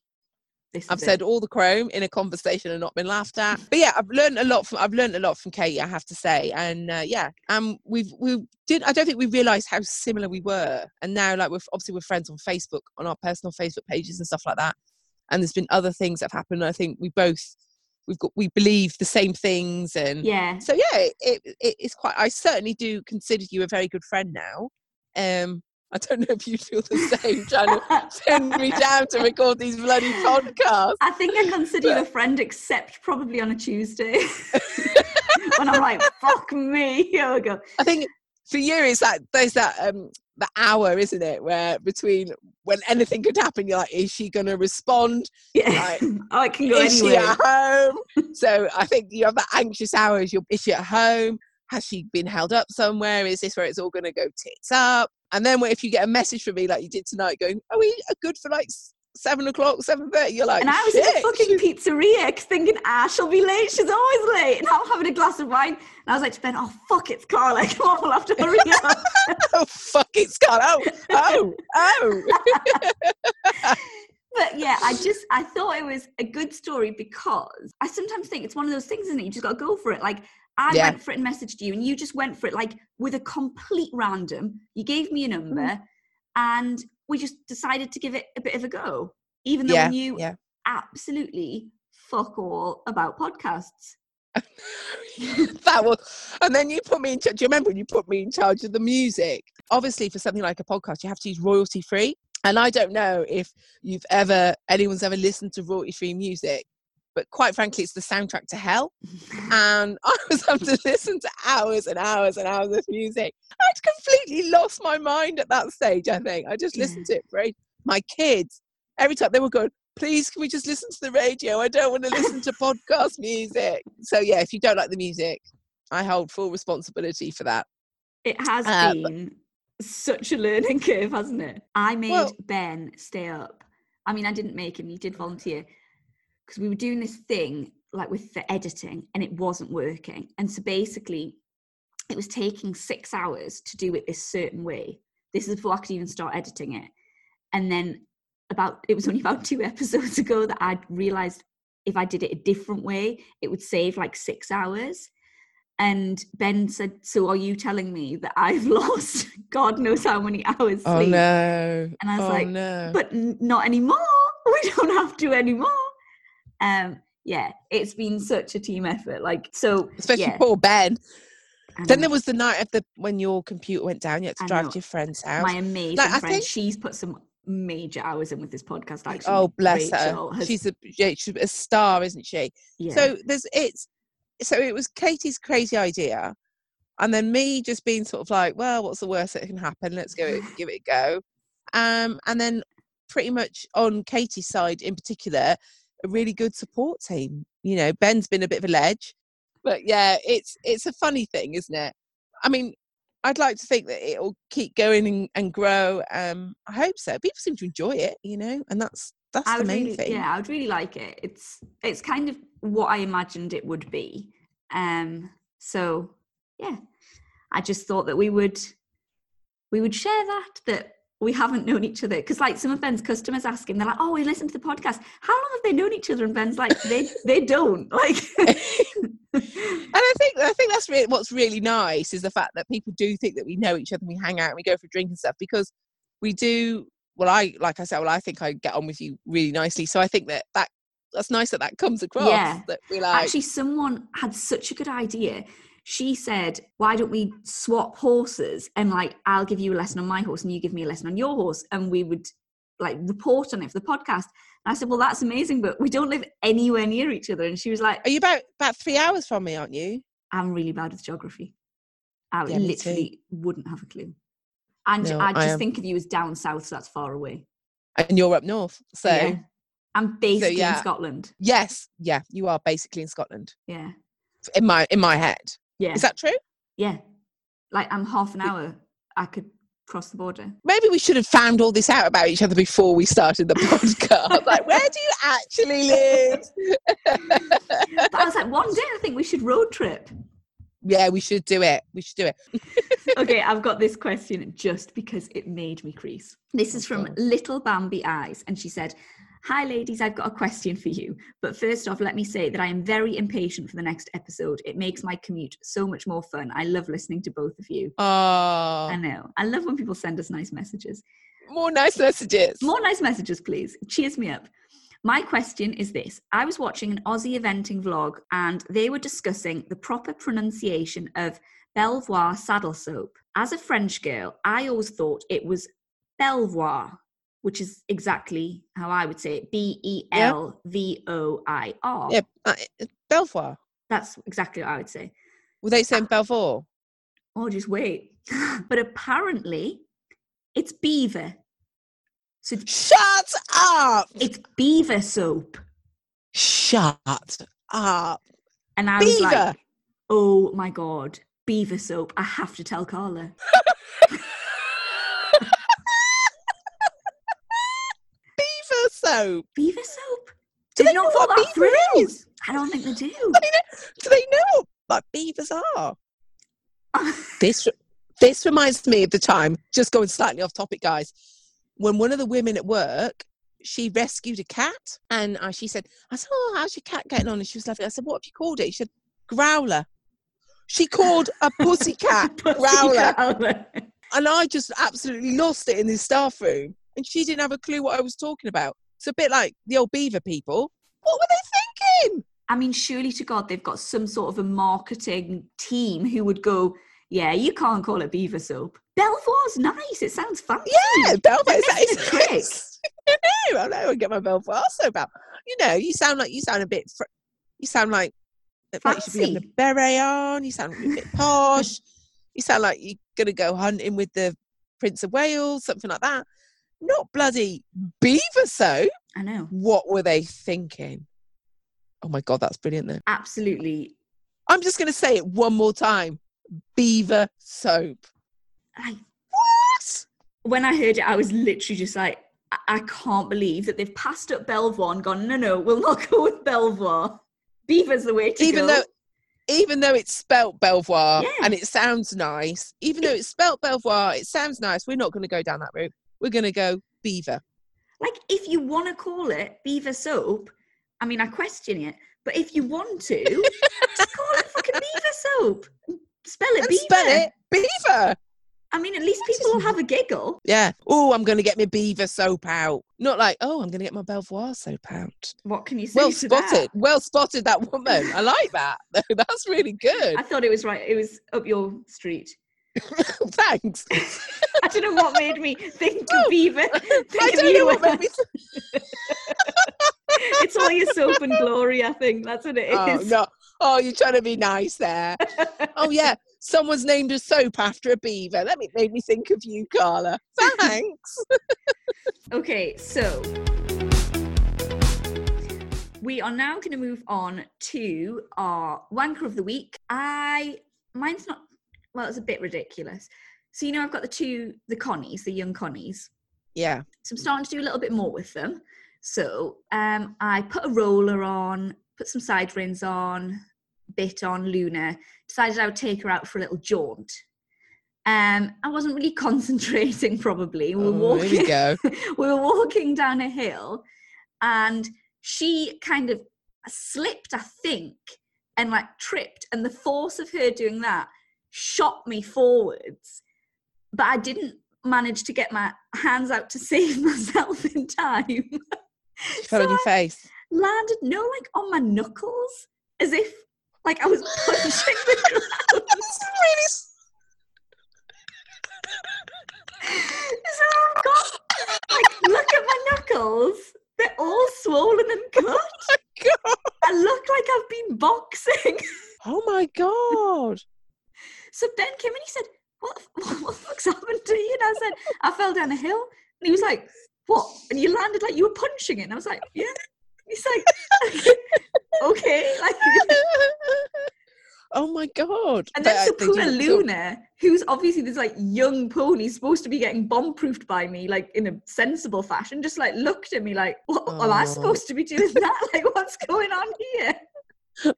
This I've it. said all the chrome in a conversation and not been laughed at. But yeah, I've learned a lot from I've learned a lot from Katie, I have to say. And uh, yeah, um, we've we did I don't think we realised how similar we were. And now, like we're obviously we're friends on Facebook on our personal Facebook pages and stuff like that. And there's been other things that have happened. I think we both we've got we believe the same things and yeah. so yeah it, it, it is quite i certainly do consider you a very good friend now um i don't know if you feel the same trying to pin me down to record these bloody podcasts I think I consider you a friend, except probably on a Tuesday. when I'm like, fuck me, here we go. i think for you it's that there's that um the hour isn't it where between when anything could happen you're like is she gonna respond? Yeah. Right. oh, it can go is she at home? So i think you have that anxious hour is, your, is she at home? Has she been held up somewhere? Is this where it's all going to go tits up? And then if you get a message from me like you did tonight going are we uh, good for like seven o'clock seven thirty you're like And I was in "Shit, a fucking pizzeria thinking, ah, she'll be late. She's always late. And I'm having a glass of wine. And I was like to Ben, oh, fuck, it's Carla. Come on, we'll have to hurry up. oh fuck it's gone oh oh oh but yeah, I just, I thought it was a good story because I sometimes think it's one of those things, isn't it? You just got to go for it. Like, I Yeah. went for it and messaged you, and you just went for it, like, with a complete random. You gave me a number, Mm. and we just decided to give it a bit of a go, even though yeah we knew yeah. absolutely fuck all about podcasts. that was and then you put me in charge do you remember when you put me in charge of the music? Obviously for something like a podcast you have to use royalty free and i don't know if you've ever anyone's ever listened to royalty free music but quite frankly it's the soundtrack to hell. And i was having to listen to hours and hours and hours of music. I'd completely lost my mind at that stage i think. I just Yeah. listened to it for my kids. Every time they were going please can we just listen to the radio? I don't want to listen to podcast music. So yeah if you don't like the music i hold full responsibility for that. It has uh, but- been such a learning curve, hasn't it? I made Well- Ben stay up. I mean, I didn't make him, he did volunteer because we were doing this thing like with the editing and it wasn't working. And so basically, it was taking six hours to do it this certain way. This is before I could even start editing it. And then about it was only about two episodes ago that I'd realized if I did it a different way, it would save like six hours. And Ben said, So are you telling me that I've lost God knows how many hours oh sleep? no And I was oh like, no But not anymore. We don't have to anymore. Um, yeah, it's been such a team effort. Like, so especially yeah, poor ben then there was the night of the when your computer went down you had to I drive know. to your friend's house my amazing I friend. think- She's put some major hours in with this podcast. Actually, oh bless Rachel her has- she's a yeah, she's a star isn't she yeah. So there's it's so it was Katie's crazy idea, and then me just being sort of like, well, what's the worst that can happen? Let's go it, give it a go. Um, and then pretty much on Katie's side in particular, a really good support team. You know, Ben's been a bit of a ledge, but yeah, it's it's a funny thing, isn't it? I mean. I'd like to think that it'll keep going and, and grow. Um, I hope so. People seem to enjoy it, you know, and that's That's I the main really, thing. yeah, I would really like it. It's it's kind of what I imagined it would be. Um, so yeah, I just thought that we would we would share that that we haven't known each other because like some of Ben's customers ask him, they're like, "Oh, we listen to the podcast. How long have they known each other?" And Ben's like, "They they don't like." And I think I think that's really what's really nice is the fact that people do think that we know each other and we hang out and we go for a drink and stuff because we do. Well, I like I said, well, I think I get on with you really nicely. So I think that that that's nice that that comes across. Yeah. That we like. Actually, someone had such a good idea. She said, "Why don't we swap horses? And like, I'll give you a lesson on my horse, and you give me a lesson on your horse, and we would like report on it for the podcast." And I said, "Well, that's amazing, but we don't live anywhere near each other." And she was like, Are you about about three hours from me, aren't you? "I'm really bad with geography. I Yeah, literally wouldn't have a clue." And No, I I just am- think of you as down south, so that's far away. And you're up north, so Yeah. I'm basically in yeah. Scotland. yes, yeah, you are basically in Scotland Yeah, in my in my head. Yeah, Is that true? yeah. Like I'm half an hour. I could cross the border. Maybe we should have found all this out about each other before we started the podcast. like, where do you actually live? but I was like, one day I think we should road trip. yeah, we should do it. We should do it. Okay, I've got this question just because it made me crease. This is from Little Bambi Eyes, and she said, Hi, ladies, I've got a question for you. But first off, let me say that I am very impatient for the next episode. It makes my commute so much more fun. I love listening to both of you. Oh, I know. I love when people send us nice messages. more nice messages. More nice messages, please. Cheers me up. My question is this I was watching an Aussie eventing vlog and they were discussing the proper pronunciation of Belvoir saddle soap. As a French girl, I always thought it was Belvoir, which is exactly how I would say it B E L V O I R. Yeah, uh, Belvoir. That's exactly what I would say. Were they saying Belvoir? Oh, just wait. but apparently, it's beaver. So Shut up! it's beaver soap. Shut up! And I was like, oh my God, beaver soap. I have to tell Carla. Beaver soap. Beaver soap? Do they you not know what that beaver through? is? I don't think they do. Do they know, do they know what beavers are? This this reminds me of the time, just going slightly off topic, guys, when one of the women at work she rescued a cat and uh, she said, I said, Oh, how's your cat getting on? And she was laughing. I said, What have you called it? She said, Growler. She called a pussycat Pussy growler. growler. And I just absolutely lost it in this staff room. And she didn't have a clue what I was talking about. It's a bit like the old beaver people. What were they thinking? I mean, surely to God, they've got some sort of a marketing team who would go, yeah, you can't call it beaver soap. Belvoir's nice. It sounds fancy. Yeah, Belvoir. That, is a trick. I know, I know. I get my Belvoir soap out. You know, you sound like you sound a bit. Fr- you sound like like you should be having a beret on. You sound a bit posh. you sound like you're gonna go hunting with the Prince of Wales, something like that. Not bloody beaver soap. I know. What were they thinking? Oh my god, that's brilliant. Though Absolutely. I'm just gonna say it one more time. Beaver soap. Like, What? when I heard it, I was literally just like, I, I can't believe that they've passed up Belvoir and gone, no, no, we'll not go with Belvoir. Beaver's the way to even go. though even though it's spelt Belvoir Yeah. and it sounds nice, even though it's spelt Belvoir, it sounds nice. We're not going to go down that route. We're going to go Beaver. like, if you want to call it Beaver soap, I mean, I question it, but if you want to, just call it fucking Beaver soap. Spell it And Beaver. spell it Beaver. I mean, at least That's people will just- have a giggle. Yeah. Oh, I'm going to get my Beaver soap out. Not like, oh, I'm going to get my Belvoir soap out. What can you say Well to that? spotted. Well spotted, that woman. I like that. That's really good. I thought it was right. It was up your street. Thanks. I don't know what made me think of Oh, Beaver. I Think of don't know what made me th- it's all your soap and glory, I think. That's what it oh, is. Oh, no. Oh, you're trying to be nice there. oh yeah, someone's named a soap after a beaver. That ma- made me think of you, Carla. Thanks. Okay, so we are now going to move on to our wanker of the week. I mine's not well, it's a bit ridiculous. So you know, I've got the two the connies, the young connies. yeah. So I'm starting to do a little bit more with them. So um, I put a roller on, put some side reins on, bit on Luna, decided I would take her out for a little jaunt. Um, I wasn't really concentrating probably. We were Oh, walking Here we go. we were walking down a hill and she kind of slipped, I think, and like tripped. And the force of her doing that shot me forwards. But I didn't manage to get my hands out to save myself in time. Fell on So your face. landed, no, like on my knuckles, as if like I was punching the ground. so I've got like look at my knuckles. They're all swollen and oh cut. God. I look like I've been boxing. Oh my god. So Ben came and he said, what, what, what the fuck's happened to you? And I said, I fell down a hill. And he was like, What? And you landed like you were punching it. And I was like, Yeah. He's like, Okay. Like, oh my god. and then so poor Luna, who's obviously this like young pony, supposed to be getting bomb proofed by me, like in a sensible fashion, just like looked at me like, What am I Oh. supposed to be doing that? Like, what's going on here?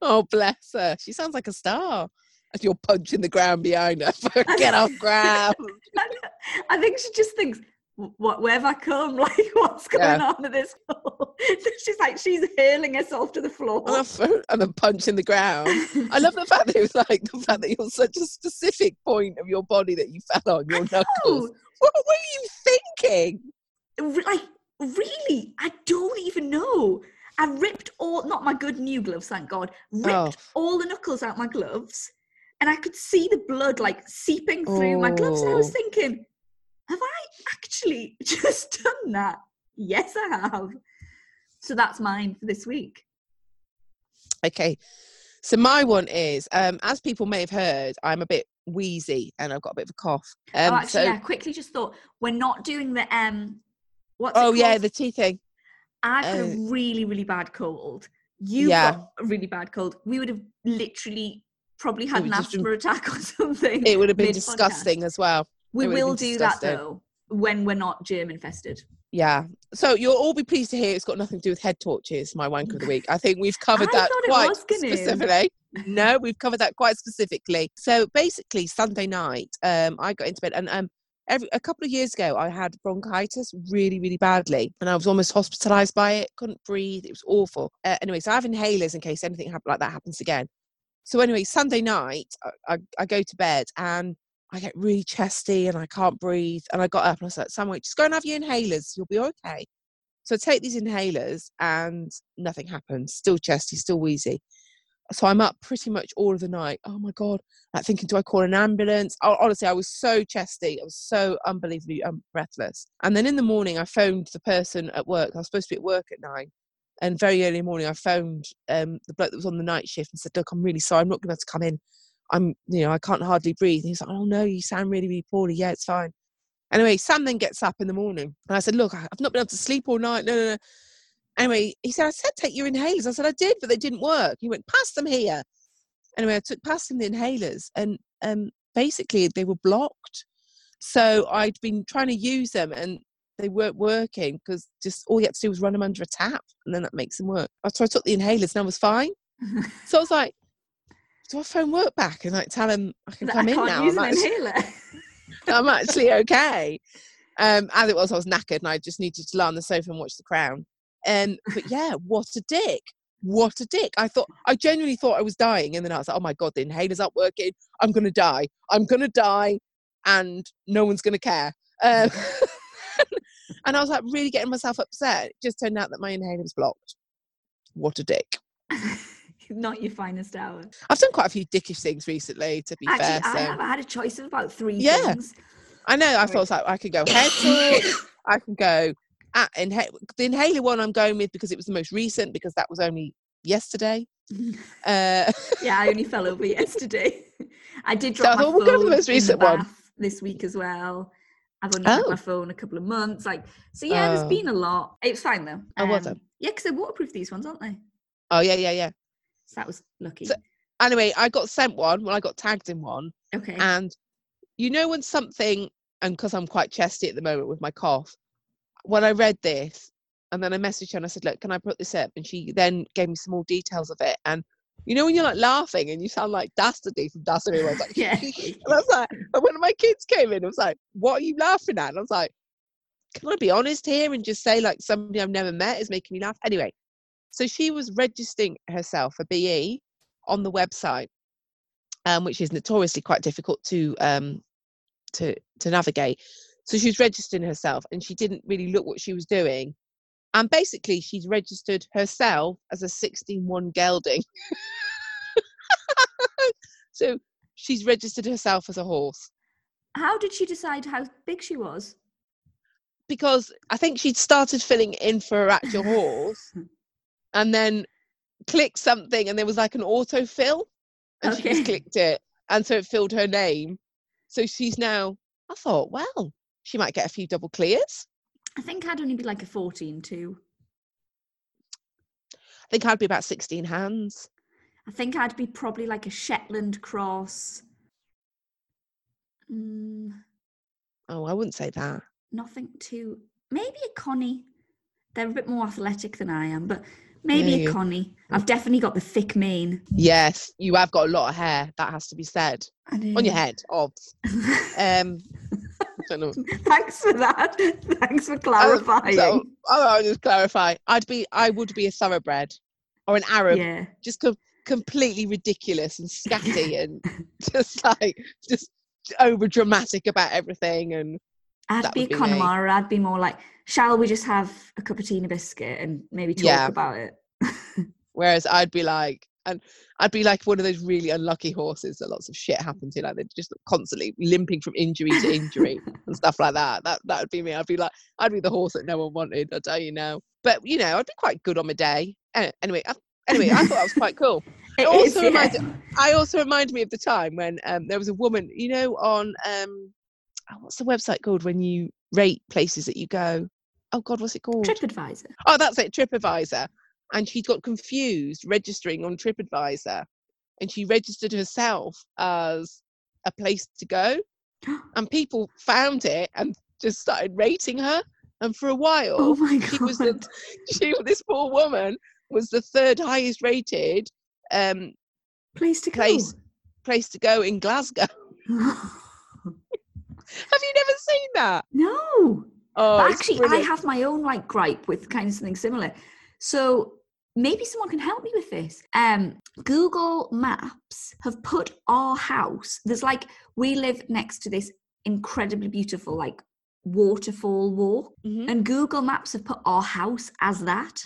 Oh bless her. She sounds like a star. As you're punching the ground behind her. Get off ground. I think she just thinks, what where have I come? Like, what's going Yeah. on at this she's like, she's hurling herself to the floor. and, then punching the ground. I love the fact that it was like the fact that you're such a specific point of your body that you fell on your knuckles. What were you thinking? like, really, I don't even know. I ripped all, not my good new gloves, thank God, ripped Oh. all the knuckles out my gloves. And I could see the blood like seeping through my gloves. And I was Oh. thinking, have I actually just done that? Yes, I have. So that's mine for this week. Okay. So my one is, um, as people may have heard, I'm a bit wheezy and I've got a bit of a cough. Um, oh, actually, so, yeah, quickly just thought we're not doing the um. What's oh yeah, the tea thing. I've got uh, a really, really bad cold. You Yeah. got a really bad cold. We would have literally probably had an just been- asthma attack or something. It would have been disgusting as well. We it would have will do that though when we're not germ infested. Yeah. So you'll all be pleased to hear it's got nothing to do with head torches, my wank of the week. I think we've covered that quite specifically. no, we've covered that quite specifically. So basically Sunday night, um, I got into bed and um every a couple of years ago I had bronchitis really, really badly. And I was almost hospitalized by it, couldn't breathe, it was awful. Uh, anyway, so I have inhalers in case anything like that happens again. So anyway, Sunday night I, I, I go to bed and I get really chesty and I can't breathe. And I got up and I was like, just go and have your inhalers. You'll be okay. So I take these inhalers and nothing happens. Still chesty, still wheezy. So I'm up pretty much all of the night. Oh my God. Like thinking, do I call an ambulance? Oh, honestly, I was so chesty. I was so unbelievably um, breathless. And then in the morning, I phoned the person at work. I was supposed to be at work at nine. And very early morning, I phoned um, the bloke that was on the night shift and said, Look, I'm really sorry. I'm not going to to come in. I'm, you know, I can't hardly breathe. And he's like, oh no, you sound really, really poorly. Yeah, it's fine. Anyway, Sam then gets up in the morning and I said, look, I've not been able to sleep all night. No, no, no. Anyway, he said, I said, take your inhalers. I said, I did, but they didn't work. He went, pass them here. Anyway, I took past him the inhalers and um, basically they were blocked. So I'd been trying to use them and they weren't working because just all you had to do was run them under a tap and then that makes them work. So I took the inhalers and I was fine. So I was like, do I phone work back and like tell him I can That come I in now? I'm actually, inhaler. I'm actually okay. Um, as it was, I was knackered and I just needed to lie on the sofa and watch The Crown. Um, but yeah, what a dick! What a dick! I thought I genuinely thought I was dying, and then I was like, "Oh my god, the inhaler's not working. I'm gonna die. I'm gonna die, and no one's gonna care." Um, and I was like, really getting myself upset. It just turned out that my inhaler was blocked. What a dick! not your finest hour. I've done quite a few dickish things recently, to be Actually, fair. I So have I had a choice of about three Yeah. things. I know. I thought like I could go head torch. I can go at inha- the inhaler one. I'm going with because it was the most recent because that was only yesterday. Uh, yeah, I only fell over yesterday. I did So drop I my thought we'll go for the most recent the one. this week as well. I've only had Oh. my phone a couple of months. Like, so yeah, there's oh. been a lot. It's fine though. Oh, was it? Yeah, because they're waterproof these ones, aren't they? oh yeah, yeah, yeah. So that was lucky. So- Anyway, I got sent one. Well, I got tagged in one, okay. and you know when something, and because I'm quite chesty at the moment with my cough, when I read this, And then I messaged her and I said, look, can I put this up? And she then gave me some more details of it. And you know when you're like laughing and you sound like Dastardly from Dastardly, I was like, Yeah. and I was like, and when my kids came in, I was like, what are you laughing at? And I was like, can I be honest here and just say like somebody I've never met is making me laugh? Anyway, so she was registering herself a BE on the website, um, which is notoriously quite difficult to um, to to navigate. So she was registering herself, and she didn't really look what she was doing. And basically, she's registered herself as a 16-1 gelding. so she's registered herself as a horse How did she decide how big she was? because I think she'd started filling in for her actual horse, and then clicked something, and there was like an autofill, and she just clicked it, and so it filled her name. So she's now. I thought, well, she might get a few double clears. I think I'd only be like a 14 too. I think I'd be about 16 hands. I think I'd be probably like a Shetland cross. Mm, Oh, I wouldn't say that. nothing too. Maybe a Connie. They're a bit more athletic than I am, but maybe Yeah, a Connie. I've definitely got the thick mane. Yes, you have got a lot of hair. That has to be said on your head. Obs. Um, I don't know. Thanks for that. Thanks for clarifying. So, oh, I'll just clarify. I'd be, I would be a thoroughbred or an Arab, yeah. just com- completely ridiculous and scatty and just like just over dramatic about everything. And I'd be be. Connemara. I'd be more like, shall we just have a cup of tea and a biscuit and maybe talk Yeah. about it? whereas I'd be like, and I'd be like one of those really unlucky horses that lots of shit happens to, like they're just constantly limping from injury to injury and stuff like that. That that would be me. I'd be like, I'd be the horse that no one wanted. I tell you now. But you know, I'd be quite good on my day. Any- Anyway, I, anyway, I thought that was quite cool. It also is, yeah. reminds- I also reminded me of the time when um, there was a woman, you know, on um, oh, what's the website called when you rate places that you go? Oh God, what's it called? TripAdvisor. Oh, that's it, TripAdvisor. And she got confused registering on TripAdvisor, and she registered herself as a place to go, and people found it and just started rating her. And for a while, Oh my she was the she this poor woman was the third highest rated um, place to go. place- place to go in Glasgow. Have you never seen that? no. Oh, actually, I have my own like gripe with kind of something similar. So maybe someone can help me with this. Um, Google Maps have put our house. There's like we live next to this incredibly beautiful like waterfall walk, Mhm. and Google Maps have put our house as that.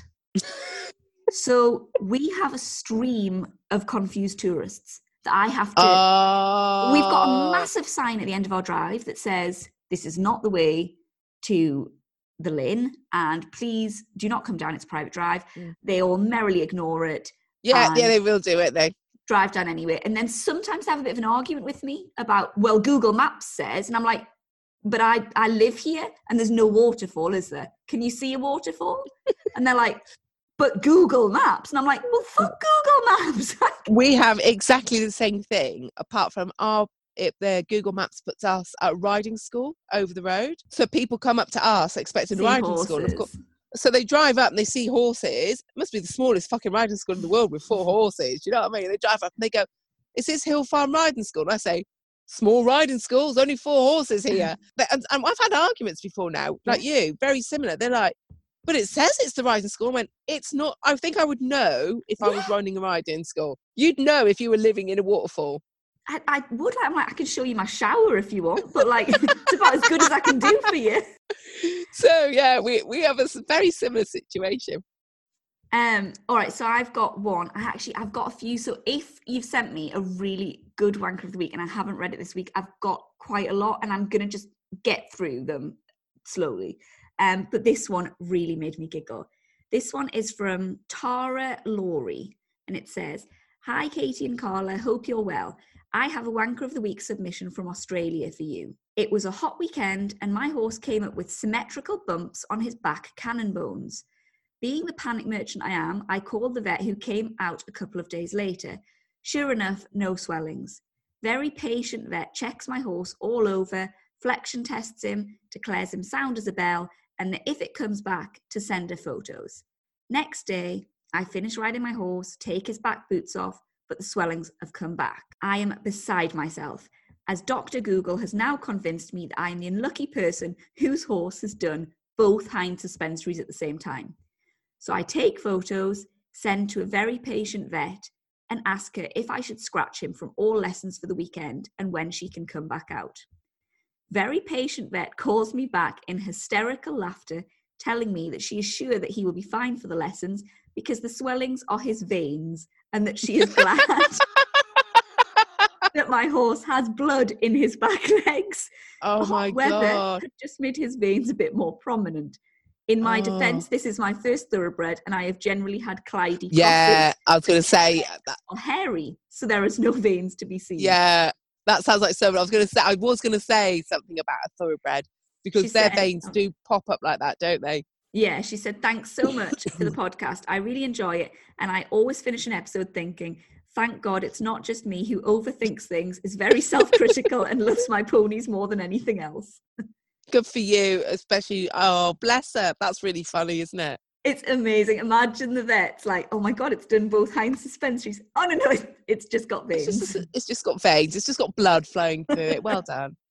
so we have a stream of confused tourists that I have to. Oh, We've got a massive sign at the end of our drive that says, This is not the way to the Lynn, and please do not come down. It's private drive. Mm. They all merrily ignore it, yeah, yeah, they will do it. They drive down anyway. And then sometimes they have a bit of an argument with me about, Well, Google Maps says, and I'm like, but I, I live here and there's no waterfall, is there? Can you see a waterfall? and they're like, but Google Maps. And I'm like, well, fuck Google Maps. we have exactly the same thing, apart from our it, the Google Maps puts us at riding school over the road. So people come up to us expecting See riding school. And of course, so they drive up and they see horses. It must be the smallest fucking riding school in the world with four horses. You know what I mean? They drive up and they go, "Is this Hill Farm Riding School?" And I say, "Small riding schools, only four horses here." And, and I've had arguments before now, like you, very similar. They're like, "But it says it's the riding school." I went, "It's not." I think I would know if I was running a riding school. You'd know if you were living in a waterfall. I, I would like, I'm like, I can show you my shower if you want, but like, it's about as good as I can do for you. So yeah, we we have a very similar situation. Um, all right, so I've got one. I actually I've got a few. So if you've sent me a really good wanker of the week and I haven't read it this week, I've got quite a lot and I'm gonna just get through them slowly. Um, but this one really made me giggle. This one is from Tara Laurie, and it says, Hi Katie and Carla, hope you're well. I have a wanker of the week submission from Australia for you. It was a hot weekend, and my horse came up with symmetrical bumps on his back cannon bones. Being the panic merchant I am, I called the vet who came out a couple of days later. Sure enough, no swellings. Very patient vet checks my horse all over, flexion tests him, declares him sound as a bell, and that if it comes back, to send her photos. Next day, I finish riding my horse, take his back boots off, but the swellings have come back. I am beside myself, as Dr. Google has now convinced me that I am the unlucky person whose horse has done both hind suspensories at the same time. So I take photos, send to a very patient vet, and ask her if I should scratch him from all lessons for the weekend and when she can come back out. Very patient vet calls me back in hysterical laughter, telling me that she is sure that he will be fine for the lessons because the swellings are his veins and that she is glad that my horse has blood in his back legs. Oh my weather god. had just made his veins a bit more prominent. In my Oh. defense, this is my first thoroughbred, and I have generally had Clydie Yeah, crosses I was going to say uh, that. or hairy, so there is no veins to be seen. Yeah, that sounds like so. I was going to say I was going to say something about a thoroughbred because She their said- veins um, do pop up like that, don't they? Yeah, she said, Thanks so much for the podcast. I really enjoy it. And I always finish an episode thinking, Thank God it's not just me who overthinks things, is very self critical, and loves my ponies more than anything else. Good for you, especially. Oh, bless her. That's really funny, isn't it? It's amazing. Imagine the vet's like, Oh my God, it's done both hind suspensories. Oh, no, no, it's, it's just got It's veins. just, it's just got veins. It's just got blood flowing through it. Well done.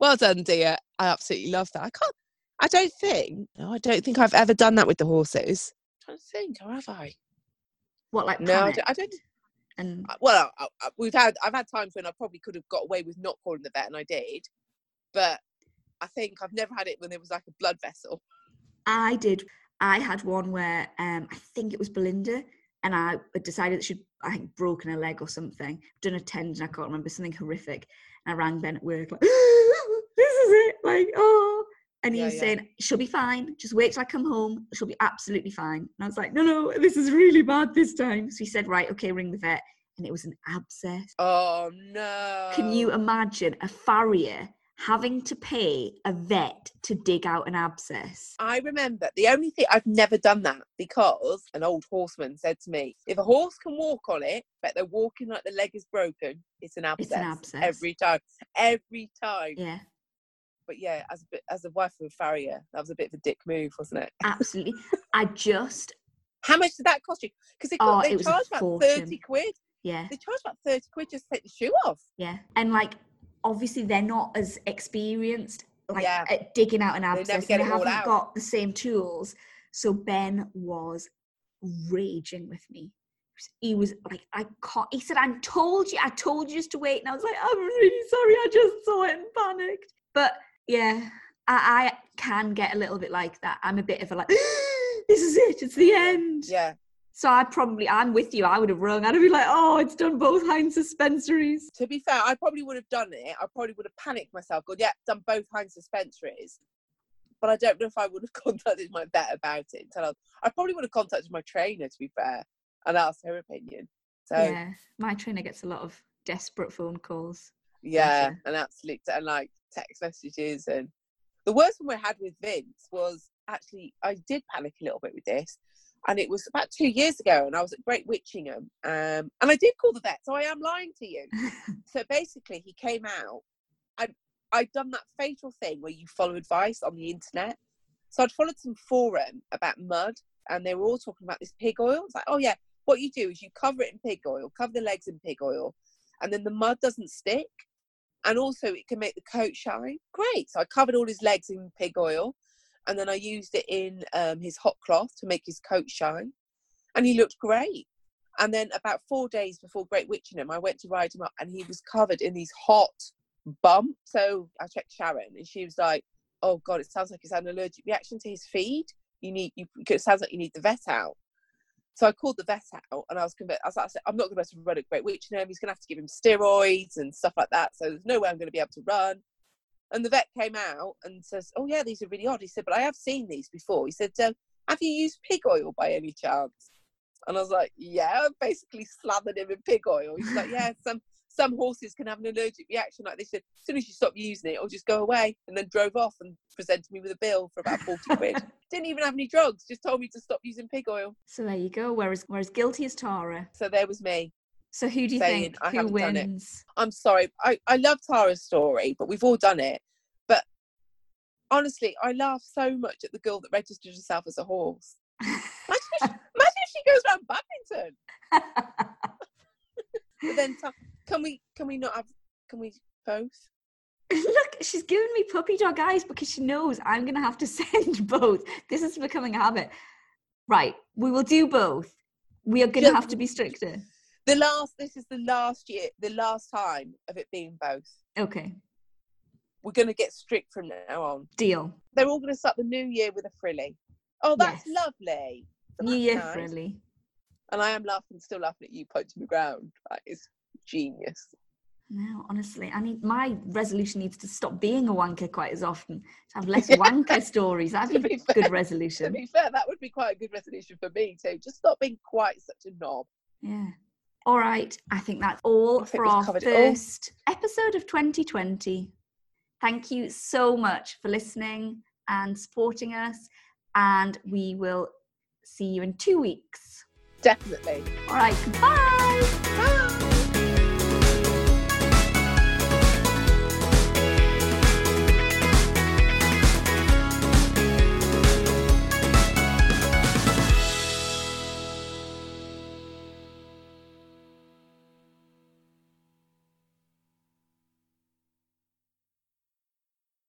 Well done, dear. I absolutely love that. I can't. I don't think. No, I don't think I've ever done that with the horses. i trying to think, or have I? what, like No, I panic? don't. I don't And well, I, I, we've had. I've had times when I probably could have got away with not calling the vet, and I did. But I think I've never had it when there was like a blood vessel. I did. I had one where um, I think it was Belinda, and I decided that she'd I think broken her leg or something, done a tendon. I can't remember something horrific. And I rang Ben at work like, "This is it!" Like, oh, and he Yeah, was yeah. saying she'll be fine. Just wait till I come home. She'll be absolutely fine. And I was like, no, no, this is really bad this time. So he said, right, okay, ring the vet, and it was an abscess. Oh no! Can you imagine a farrier having to pay a vet to dig out an abscess? I remember the only thing I've never done that because an old horseman said to me, if a horse can walk on it, but they're walking like the leg is broken, it's an abscess. It's an abscess. Every time. Every time. Yeah. But yeah, as a bit as a wife of a farrier, that was a bit of a dick move, wasn't it? Absolutely. I just, How much did that cost you? Because they, Oh, they charge about fortune. thirty quid. yeah, They charge about thirty quid just to take the shoe off. yeah. And like, obviously, they're not as experienced like Yeah. at digging out an abscess. they it haven't out. got the same tools. So Ben was raging with me. He was like, I can't. He said, I told you, I told you just to wait. And I was like, I'm really sorry. I just saw it and panicked. But yeah, I, I can get a little bit like that. I'm a bit of a like, this is it. It's the end. Yeah. So I probably, I'm with you. I would have rung. I'd have been like, oh, it's done both hind suspensories. To be fair, I probably would have done it. I probably would have panicked myself, gone, yeah, done both hind suspensories. But I don't know if I would have contacted my vet about it. Until I, I probably would have contacted my trainer, to be fair, and asked her opinion. So yeah, yeah, my trainer gets a lot of desperate phone calls. And absolute and like text messages and the worst one we had with Vince was actually I did panic a little bit with this. And it was about two years ago, and I was at Great Witchingham, um, and I did call the vet, so I am lying to you. so basically he came out and i'd done that fatal thing where you follow advice on the internet so i'd followed some forum about mud and they were all talking about this pig oil it's like oh yeah what you do is you cover it in pig oil cover the legs in pig oil and then the mud doesn't stick and also it can make the coat shine great so i covered all his legs in pig oil and then i used it in um, his hot cloth to make his coat shine and he looked great and then about four days before Great Witchingham, I went to ride him up and he was covered in these hot bumps. So I checked Sharon and she was like, Oh God, it sounds like he's had an allergic reaction to his feed. You need you it sounds like you need the vet out. So I called the vet out and I was convinced I was like, I said, I'm not gonna be able to run at Great Witchingham, he's gonna have to give him steroids and stuff like that. So there's no way I'm gonna be able to run. And the vet came out and says, Oh yeah, these are really odd. He said, But I have seen these before. He said, um, have you used pig oil by any chance? And I was like, yeah, I basically slathered him in pig oil. He's like, yeah, some some horses can have an allergic reaction like they this. As soon as you stop using it, it'll just go away. And then drove off and presented me with a bill for about 40 quid. Didn't even have any drugs, just told me to stop using pig oil. So there you go. Whereas, whereas guilty as Tara. So there was me. So who do you think "I who haven't done it." wins? I'm sorry. I, I love Tara's story, but we've all done it. But Honestly, I laugh so much at the girl that registered herself as a horse. Imagine if, imagine if she goes around Badminton. But then, can we can we not have? Can we both? Look, she's giving me puppy dog eyes because she knows I'm going to have to send both. This is becoming a habit. Right, we will do both. We are going to have to be stricter. The last. This is the last year. The last time of it being both. Okay, We're going to get strict from now on. deal. They're all going to start the new year with a frilly. Oh, that's Yes. lovely. New Year nice. friendly. And I am laughing, still laughing at you punching the ground. That is genius. No, honestly, I need my resolution needs to stop being a wanker quite as often. To have less wanker stories. That'd be be a fair- good resolution. To be fair, that would be quite a good resolution for me too. Just stop being quite such a knob. Yeah. All right. I think that's all think for our covered it all. first episode of 2020. Thank you so much for listening and supporting us. And we will see you in two weeks. Definitely. All right. Goodbye. Bye.